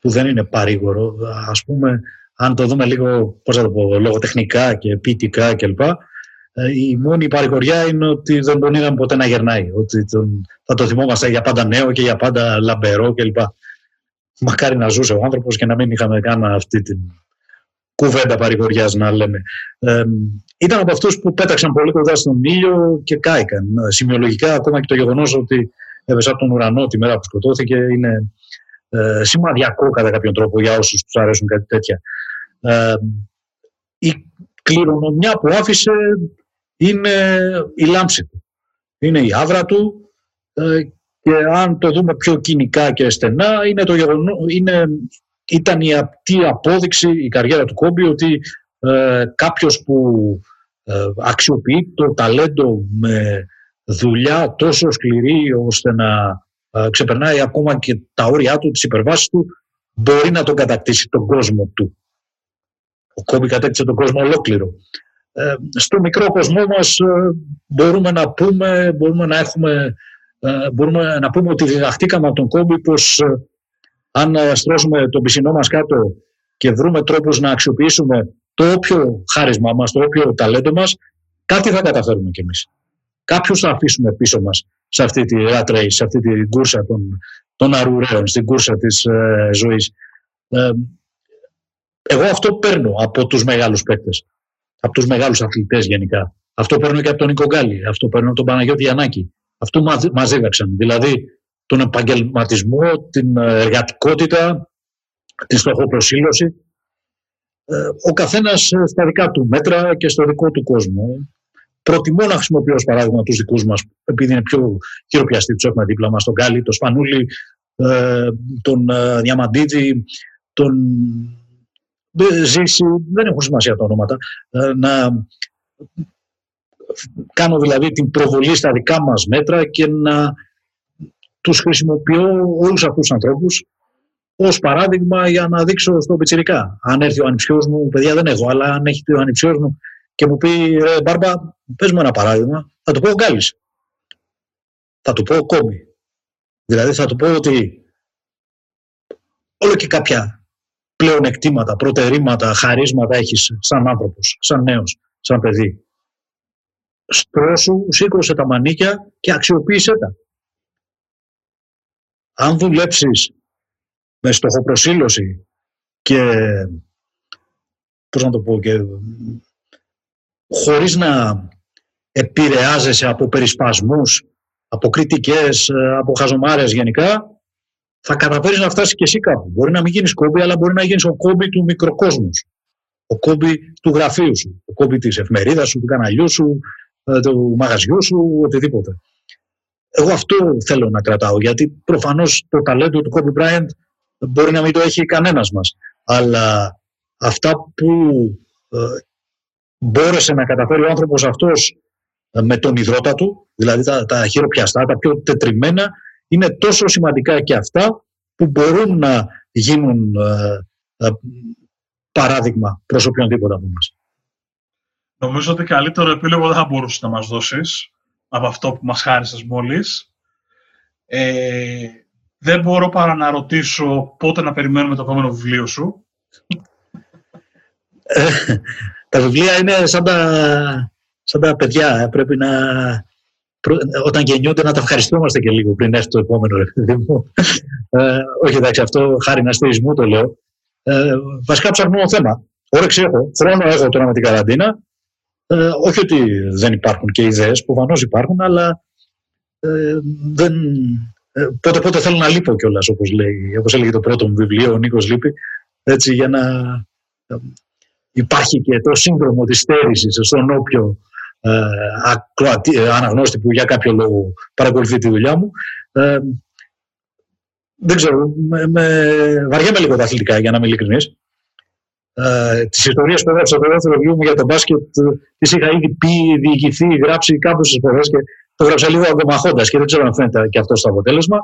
που δεν είναι παρήγορο, ας πούμε, αν το δούμε λίγο, πώς θα το πω, λογοτεχνικά και ποιητικά κλπ. Ε, η μόνη παρηγοριά είναι ότι δεν τον είδαμε ποτέ να γερνάει. Ότι τον, θα το θυμόμαστε για πάντα νέο και για πάντα λαμπερό κλπ. Μακάρι να ζούσε ο άνθρωπος και να μην είχαμε καν αυτή την κουβέντα παρηγοριάς να λέμε. Ε, ήταν από αυτούς που πέταξαν πολύ κοντά στον ήλιο και κάηκαν. Σημειολογικά, ακόμα και το γεγονός ότι έπεσε από τον ουρανό τη μέρα που σκοτώθηκε είναι ε, σημαδιακό κατά κάποιον τρόπο για όσους τους αρέσουν κάτι τέτοια. Ε, η κληρονομιά που άφησε είναι η λάμψη του. Είναι η άβρα του ε, και αν το δούμε πιο κοινικά και στενά είναι το γεγονό, είναι, ήταν η απτή απόδειξη η καριέρα του Κόμπι ότι ε, κάποιος που ε, αξιοποιεί το ταλέντο με δουλειά τόσο σκληρή ώστε να ε, ξεπερνάει ακόμα και τα όρια του, τις υπερβάσεις του, μπορεί να τον κατακτήσει τον κόσμο του. Ο Κόμπι κατέκτησε τον κόσμο ολόκληρο. Ε, στο μικρό κοσμό μας ε, μπορούμε να πούμε, μπορούμε να έχουμε, ε, μπορούμε να πούμε ότι διδαχτήκαμε από τον Κόμπι πως αν στρώσουμε τον πισινό μας κάτω και βρούμε τρόπους να αξιοποιήσουμε το όποιο χάρισμα μας, το όποιο ταλέντο μας, κάτι θα καταφέρουμε κι εμείς. Κάποιους θα αφήσουμε πίσω μας σε αυτή τη rat race, σε αυτή την κούρσα των, των αρουραίων, στην κούρσα της ε, ζωής. εγώ αυτό παίρνω από τους μεγάλους παίκτες από τους μεγάλους αθλητές γενικά. Αυτό παίρνω και από τον Νίκο Γκάλη, αυτό παίρνω από τον Παναγιώτη Γιαννάκη. Αυτό μα δίδαξαν. Δηλαδή τον επαγγελματισμό, την ε, εργατικότητα, τη στοχοπροσύλωση. Ε, ο καθένας ε, στα δικά του μέτρα και στο δικό του κόσμο. Προτιμώ να χρησιμοποιώ ως παράδειγμα τους δικούς μας, επειδή είναι πιο χειροπιαστοί, τους έχουμε δίπλα μας, τον Γκάλη, τον Σπανούλη, τον Διαμαντίδη, τον ζήσει, δεν έχουν σημασία τα ονόματα, ε, να κάνω δηλαδή την προβολή στα δικά μας μέτρα και να τους χρησιμοποιώ όλους αυτούς τους ανθρώπους ως παράδειγμα για να δείξω στον πιτσιρικά. Αν έρθει ο ανιψιός μου, παιδιά δεν έχω, αλλά αν έχει ο ανιψιός μου και μου πει ρε Μπάρμπα, πες μου ένα παράδειγμα, θα του πω ο Γκάλης. Θα του πω ο Κόμπι. Δηλαδή θα του πω ότι όλο και κάποια πλεονεκτήματα, προτερήματα, χαρίσματα έχεις σαν άνθρωπος, σαν νέος, σαν παιδί. Στρώσου, σήκωσε τα μανίκια και αξιοποίησέ τα. Αν δουλέψεις με στοχοπροσύλωση και πώς να το πω και χωρίς να επηρεάζεσαι από περισπασμούς, από κριτικές, από χαζομάρες γενικά, θα καταφέρεις να φτάσεις και εσύ κάπου. Μπορεί να μην γίνεις κόμπι, αλλά μπορεί να γίνεις ο κόμπι του μικροκόσμου. Ο κόμπι του γραφείου σου. Ο κόμπι της εφημερίδας σου, του καναλιού σου, ε, του μαγαζιού σου, οτιδήποτε. Εγώ αυτό θέλω να κρατάω, γιατί προφανώς το ταλέντο του Κόμπι Bryant μπορεί να μην το έχει κανένας μας. Αλλά αυτά που ε, μπόρεσε να καταφέρει ο άνθρωπος αυτός ε, με τον υδρότα του, δηλαδή τα, τα χειροπιαστά, τα πιο τετριμένα, είναι τόσο σημαντικά και αυτά που μπορούν να γίνουν ε, ε, παράδειγμα προς οποιονδήποτε από μας. Νομίζω ότι καλύτερο επίλογο δεν θα μπορούσε να μας δώσεις από αυτό που μας χάρισες μόλις. Ε, δεν μπορώ παρά να ρωτήσω πότε να περιμένουμε το επόμενο βιβλίο σου. τα βιβλία είναι σαν τα, σαν τα παιδιά. Πρέπει να, όταν γεννιούνται να τα ευχαριστούμαστε και λίγο πριν έρθει το επόμενο ρε μου. Ε, όχι εντάξει, αυτό χάρη να μου το λέω. Ε, βασικά ψάχνω θέμα. Όρεξη έχω, χρόνο έχω τώρα με την καραντίνα. Ε, όχι ότι δεν υπάρχουν και ιδέες, προφανώς υπάρχουν, αλλά ε, δεν, ε, πότε πότε θέλω να λείπω κιόλας, όπως, λέει, όπως έλεγε το πρώτο μου βιβλίο, ο Νίκος Λείπη, έτσι για να ε, υπάρχει και το σύνδρομο της στέρησης στον όποιο ε, ε, αναγνώστη που για κάποιο λόγο παρακολουθεί τη δουλειά μου. Ε, δεν ξέρω, με, με, βαριέμαι λίγο τα αθλητικά για να είμαι ειλικρινής. Ε, τι ιστορίε που έγραψα στο δεύτερο βιβλίο μου για τον μπάσκετ, τι είχα ήδη πει, διοικηθεί, γράψει κάποιε φορέ και το γράψα λίγο αγκομαχώντα και δεν ξέρω αν φαίνεται και αυτό στο αποτέλεσμα.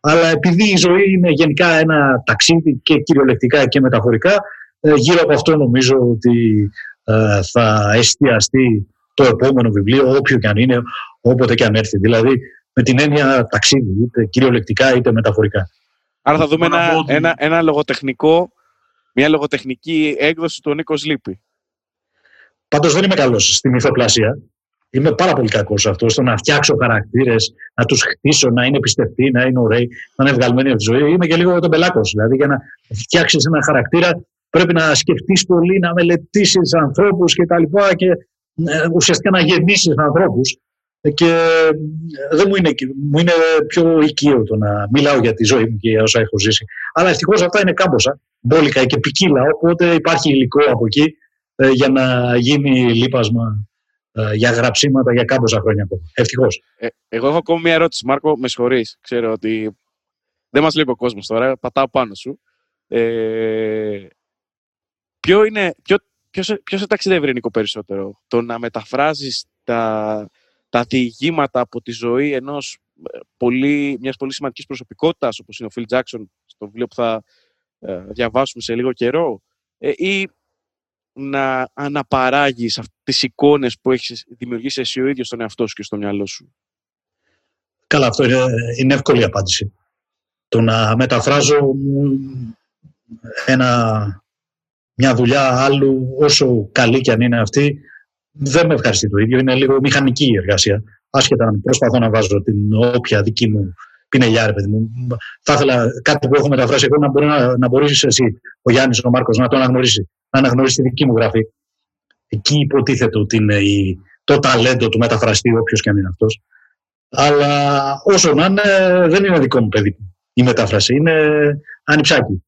αλλά επειδή η ζωή είναι γενικά ένα ταξίδι και κυριολεκτικά και μεταφορικά, ε, γύρω από αυτό νομίζω ότι ε, θα εστιαστεί το επόμενο βιβλίο, όποιο και αν είναι, όποτε και αν έρθει. Δηλαδή, με την έννοια ταξίδι, είτε κυριολεκτικά είτε μεταφορικά. Άρα θα δούμε ένα, ένα, ένα λογοτεχνικό, μια λογοτεχνική έκδοση του Νίκος Λύπη. Πάντως δεν είμαι καλός στη μυθοπλασία. Είμαι πάρα πολύ κακός σε αυτό, στο να φτιάξω χαρακτήρες, να τους χτίσω, να είναι πιστευτοί, να είναι ωραίοι, να είναι βγαλμένοι από τη ζωή. Είμαι και λίγο τον πελάκος. Δηλαδή, για να φτιάξεις ένα χαρακτήρα, πρέπει να σκεφτείς πολύ, να μελετήσεις ανθρώπους κτλ. Και, και ε, ουσιαστικά να γεννήσει ανθρώπους. Και ε, δεν μου είναι, μου είναι πιο οικείο το να μιλάω για τη ζωή μου και για όσα έχω ζήσει. Αλλά ευτυχώς αυτά είναι κάμποσα, μπόλικα και ποικίλα. Οπότε υπάρχει υλικό από εκεί ε, για να γίνει λείπασμα ε, για γραψίματα για κάμποσα χρόνια ακόμα. Ευτυχώς. Ε, εγώ έχω ακόμη μια ερώτηση, Μάρκο. Με συγχωρείς. Ξέρω ότι δεν μας λείπει ο κόσμος τώρα. Πατάω πάνω σου. Ε, ποιο είναι, ποιο, ποιος, ποιος σε ταξιδεύει, Νίκο, περισσότερο; Το να μεταφράζεις τα, τα διηγήματα από τη ζωή ενός πολύ, μιας πολύ σημαντικής προσωπικότητας, όπως είναι ο Φιλ Τζάξον, στο βιβλίο που θα ε, διαβάσουμε σε λίγο καιρό, ε, ή να αναπαράγεις τις εικόνες που έχεις δημιουργήσει εσύ ο ίδιος στον εαυτό σου και στο μυαλό σου; Καλά, αυτό είναι, είναι εύκολη απάντηση. Το να μεταφράζω ένα, μια δουλειά άλλου, όσο καλή και αν είναι αυτή, δεν με ευχαριστεί το ίδιο. Είναι λίγο μηχανική η εργασία. Άσχετα να προσπαθώ να βάζω την όποια δική μου πινελιά, ρε παιδί μου. Θα ήθελα κάτι που έχω μεταφράσει εγώ να μπορεί να, να μπορείς εσύ, ο Γιάννης, ο Μάρκος, να το αναγνωρίσει να αναγνωρίσει τη δική μου γραφή. Εκεί υποτίθεται ότι είναι η, το ταλέντο του μεταφραστή, όποιος και αν είναι αυτός. Αλλά όσο να είναι, δεν είναι δικό μου παιδί η μετάφραση. Είναι ανιψάκι.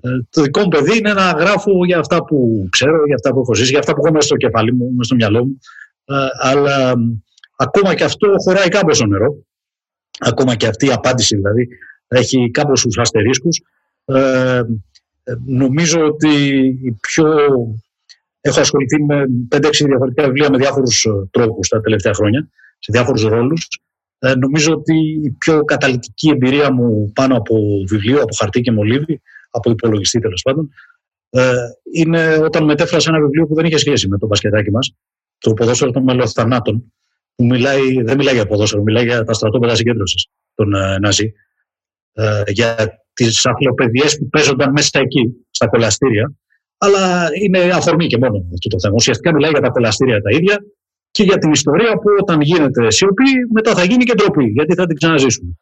Ε, το δικό μου παιδί είναι να γράφω για αυτά που ξέρω, για αυτά που έχω ζήσει, για αυτά που έχω μέσα στο κεφάλι μου, μέσα στο μυαλό μου. Ε, αλλά ακόμα και αυτό χωράει στο νερό. Ακόμα και αυτή η απάντηση δηλαδή έχει κάμποσους αστερίσκους. Ε, ε, νομίζω ότι η πιο... έχω ασχοληθεί με 5-6 διαφορετικά βιβλία με διάφορους ε, τρόπους τα τελευταία χρόνια, σε διάφορους ρόλους. Ε, νομίζω ότι η πιο καταλητική εμπειρία μου πάνω από βιβλίο, από χαρτί και μολύβι, από υπολογιστή τέλος πάντων, ε, είναι όταν μετέφρασα ένα βιβλίο που δεν είχε σχέση με το μπασκετάκι μας, το ποδόσφαιρο των μελοθανάτων, που μιλάει, δεν μιλάει για ποδόσφαιρο, μιλάει για τα στρατόπεδα συγκέντρωσης των ε, Ναζί, ε, για τις αθλοπαιδιέ που παίζονταν μέσα εκεί, στα κολαστήρια. Αλλά είναι αφορμή και μόνο αυτό το θέμα. Ουσιαστικά μιλάει για τα κολαστήρια τα ίδια και για την ιστορία που όταν γίνεται σιωπή, μετά θα γίνει και ντροπή, γιατί θα την ξαναζήσουμε.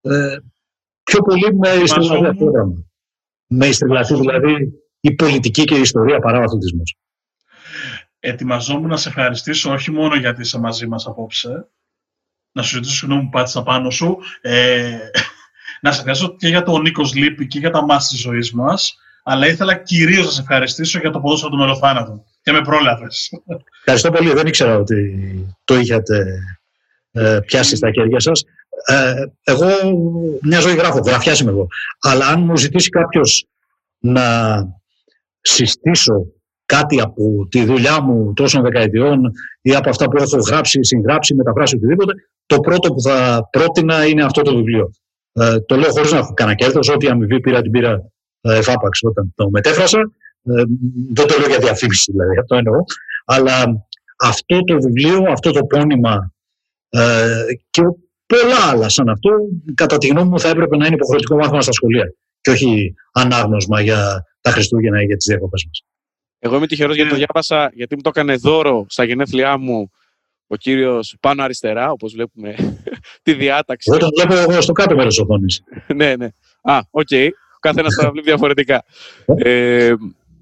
Ε, πιο πολύ με ιστριλατή πρόγραμμα. Με ιστριλατή δηλαδή η πολιτική και η ιστορία παρά ο αθλητισμός. Ετοιμαζόμουν να σε ευχαριστήσω όχι μόνο γιατί είσαι μαζί μας απόψε, να σου ζητήσω συγγνώμη που πάτησα πάνω σου, ε, να σε ευχαριστήσω και για τον Νίκος Λύπη και για τα μάτια της ζωής μας. Αλλά ήθελα κυρίως να σε ευχαριστήσω για το ποδόσφαιρο του μελοθάνατου. Και με πρόλαβες. Ευχαριστώ πολύ. Δεν ήξερα ότι το είχατε ε, πιάσει στα χέρια σας. Ε, εγώ μια ζωή γράφω, γραφιάς είμαι εγώ. Αλλά αν μου ζητήσει κάποιος να συστήσω κάτι από τη δουλειά μου τόσων δεκαετιών ή από αυτά που έχω γράψει, συγγράψει, μεταφράσει οτιδήποτε, το πρώτο που θα πρότεινα είναι αυτό το βιβλίο. Ε, το λέω χωρίς να έχω κανένα κέρδος. Ό,τι αμοιβή πήρα την πήρα ε, εφάπαξ όταν το μετέφρασα. Ε, δεν το λέω για διαφήμιση δηλαδή, αυτό εννοώ. Αλλά αυτό το βιβλίο, αυτό το πόνημα ε, και πολλά άλλα σαν αυτό, κατά τη γνώμη μου θα έπρεπε να είναι υποχρεωτικό μάθημα στα σχολεία και όχι ανάγνωσμα για τα Χριστούγεννα ή για τις διακοπές μας. Εγώ είμαι τυχερός γιατί το διάβασα, γιατί μου το έκανε δώρο στα γενέθλιά μου ο κύριος πάνω αριστερά, όπως βλέπουμε τη διάταξη. Εγώ το βλέπω εγώ στο κάτω μέρος της οθόνης. ναι, ναι. Α, ok. Okay. Ο καθένας θα βλέπει διαφορετικά. ε,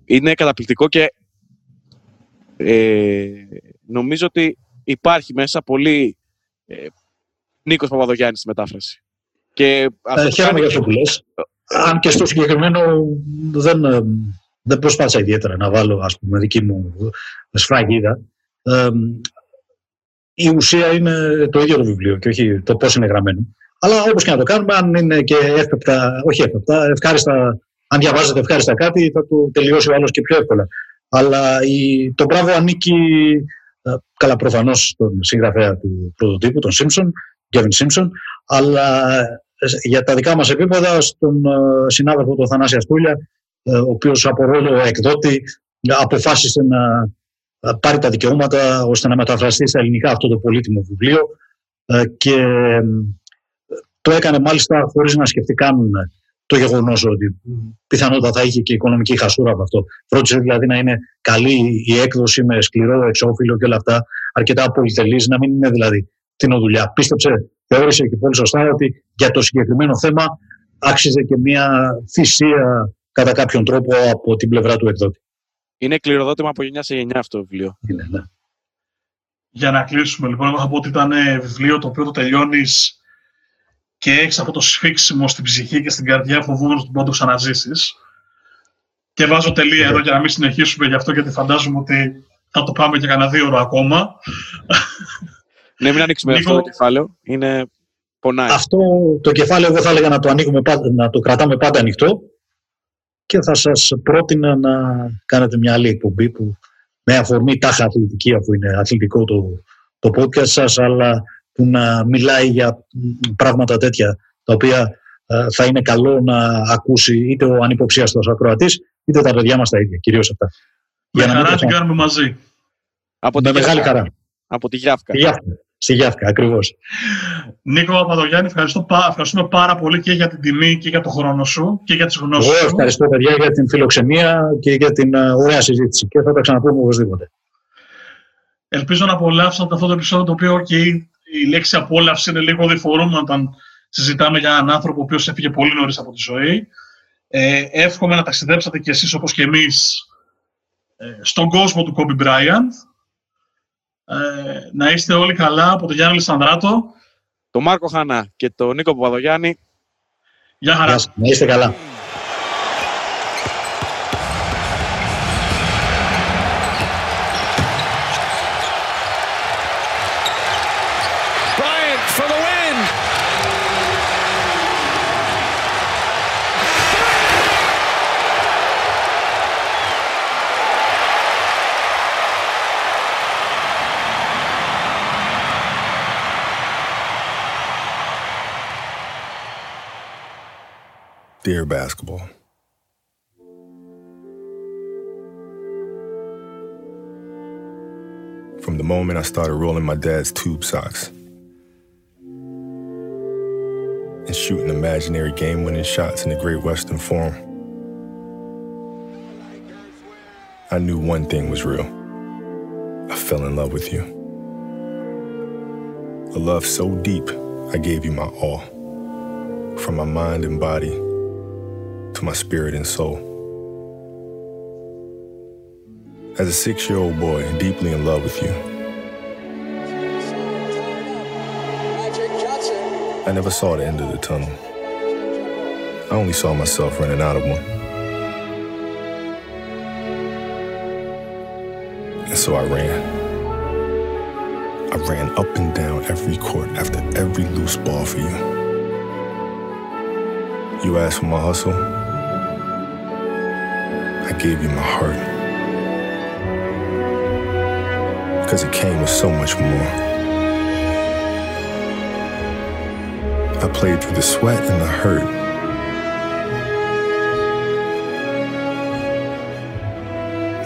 είναι καταπληκτικό και ε, νομίζω ότι υπάρχει μέσα πολύ ε, Νίκος Παπαδογιάννης στη μετάφραση. Και αυτό ε, χαίρομαι για αυτό που λες. Αν και στο συγκεκριμένο δεν, ε, δεν προσπάθησα ιδιαίτερα να βάλω ας πούμε, δική μου σφραγίδα. Ε, η ουσία είναι το ίδιο το βιβλίο και όχι το πώς είναι γραμμένο. Αλλά όπως και να το κάνουμε, αν είναι και εύπεπτα, όχι εύπεπτα, ευχάριστα, αν διαβάζετε ευχάριστα κάτι, θα το τελειώσει ο άλλος και πιο εύκολα. Αλλά η, το μπράβο ανήκει ε, καλά προφανώς στον συγγραφέα του πρωτοτύπου, τον Σίμψον, Κέβιν Σίμψον, αλλά για τα δικά μας επίπεδα στον συνάδελφο του Θανάση Αστούλια, ο οποίος από ρόλο εκδότη αποφάσισε να πάρει τα δικαιώματα ώστε να μεταφραστεί στα ελληνικά αυτό το πολύτιμο βιβλίο και το έκανε μάλιστα χωρίς να σκεφτεί καν το γεγονός ότι πιθανότατα θα είχε και οικονομική χασούρα από αυτό. Φρόντισε δηλαδή να είναι καλή η έκδοση με σκληρό εξώφυλλο και όλα αυτά, αρκετά πολυτελής, να μην είναι δηλαδή την δουλειά. Πίστεψε, θεώρησε και πολύ σωστά ότι για το συγκεκριμένο θέμα άξιζε και μια θυσία κατά κάποιον τρόπο από την πλευρά του εκδότη. Είναι κληροδότημα από γενιά σε γενιά αυτό το βιβλίο. Είναι, ναι. Για να κλείσουμε λοιπόν, εγώ θα πω ότι ήταν βιβλίο το οποίο το τελειώνεις και έχεις αυτό το σφίξιμο στην ψυχή και στην καρδιά φοβούμενο ότι μπορεί να το ξαναζήσεις. Και βάζω τελεία εδώ για να μην συνεχίσουμε γι' αυτό, γιατί φαντάζομαι ότι θα το πάμε για κανένα δύο ώρα ακόμα. Ναι, μην ανοίξουμε αυτό το κεφάλαιο. Είναι πονάει. Αυτό το κεφάλαιο εγώ θα έλεγα να το, ανοίγουμε, να το κρατάμε πάντα ανοιχτό και θα σας πρότεινα να κάνετε μια άλλη εκπομπή που με αφορμή τάχα αθλητική αφού είναι αθλητικό το, το podcast σας αλλά που να μιλάει για πράγματα τέτοια τα οποία ε, θα είναι καλό να ακούσει είτε ο ανυποψίαστος ακροατής είτε τα παιδιά μας τα ίδια, κυρίως αυτά. Με για χαρά την κάνουμε μαζί. Από τη μεγάλη χαρά. Από τη Γιάφκα. Τη Γιάφκα. Στη Γιάφκα, ακριβώς. Νίκο Παπαδογιάννη, ευχαριστώ, ευχαριστούμε πάρα πολύ και για την τιμή και για το χρόνο σου και για τις γνώσεις σου. ευχαριστώ, παιδιά, για την φιλοξενία και για την ε, ωραία συζήτηση. Και θα τα ξαναπούμε οπωσδήποτε. Ελπίζω να απολαύσατε αυτό το επεισόδιο το οποίο και η λέξη απόλαυση είναι λίγο διφορούμενο όταν συζητάμε για έναν άνθρωπο ο οποίος έφυγε πολύ νωρίς από τη ζωή. Ε, εύχομαι να ταξιδέψατε κι εσείς όπως και εμείς ε, στον κόσμο του Kobe Bryant. Ε, να είστε όλοι καλά από τον Γιάννη Λισανδράτο. Τον Μάρκο Χανά και τον Νίκο Παπαδογιάννη. Γεια χαρά. Να είστε καλά. Dear basketball. From the moment I started rolling my dad's tube socks and shooting imaginary game winning shots in the Great Western Forum, I knew one thing was real. I fell in love with you. A love so deep, I gave you my all. From my mind and body to my spirit and soul. As a six year old boy, deeply in love with you, I never saw the end of the tunnel. I only saw myself running out of one. And so I ran. I ran up and down every court after every loose ball for you. You asked for my hustle. I gave you my heart. Because it came with so much more. I played through the sweat and the hurt.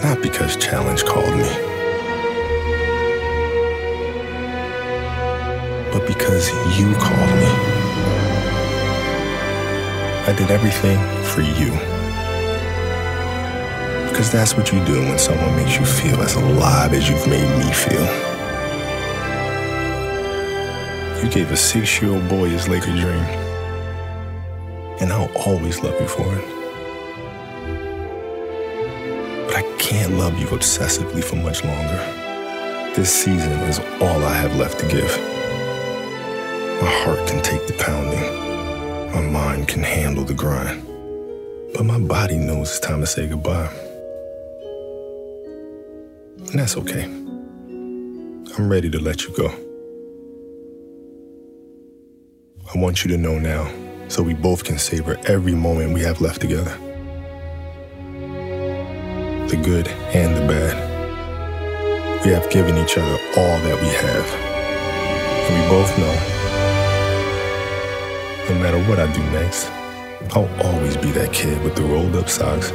Not because Challenge called me, but because you called me. I did everything for you. Because that's what you do when someone makes you feel as alive as you've made me feel. You gave a six year old boy his Laker dream. And I'll always love you for it. But I can't love you obsessively for much longer. This season is all I have left to give. My heart can take the pounding. My mind can handle the grind. But my body knows it's time to say goodbye. And that's okay. I'm ready to let you go. I want you to know now so we both can savor every moment we have left together the good and the bad. We have given each other all that we have. And we both know no matter what I do next, I'll always be that kid with the rolled up socks,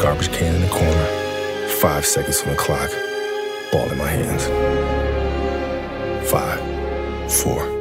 garbage can in the corner Five seconds on the clock, ball in my hands. Five, four,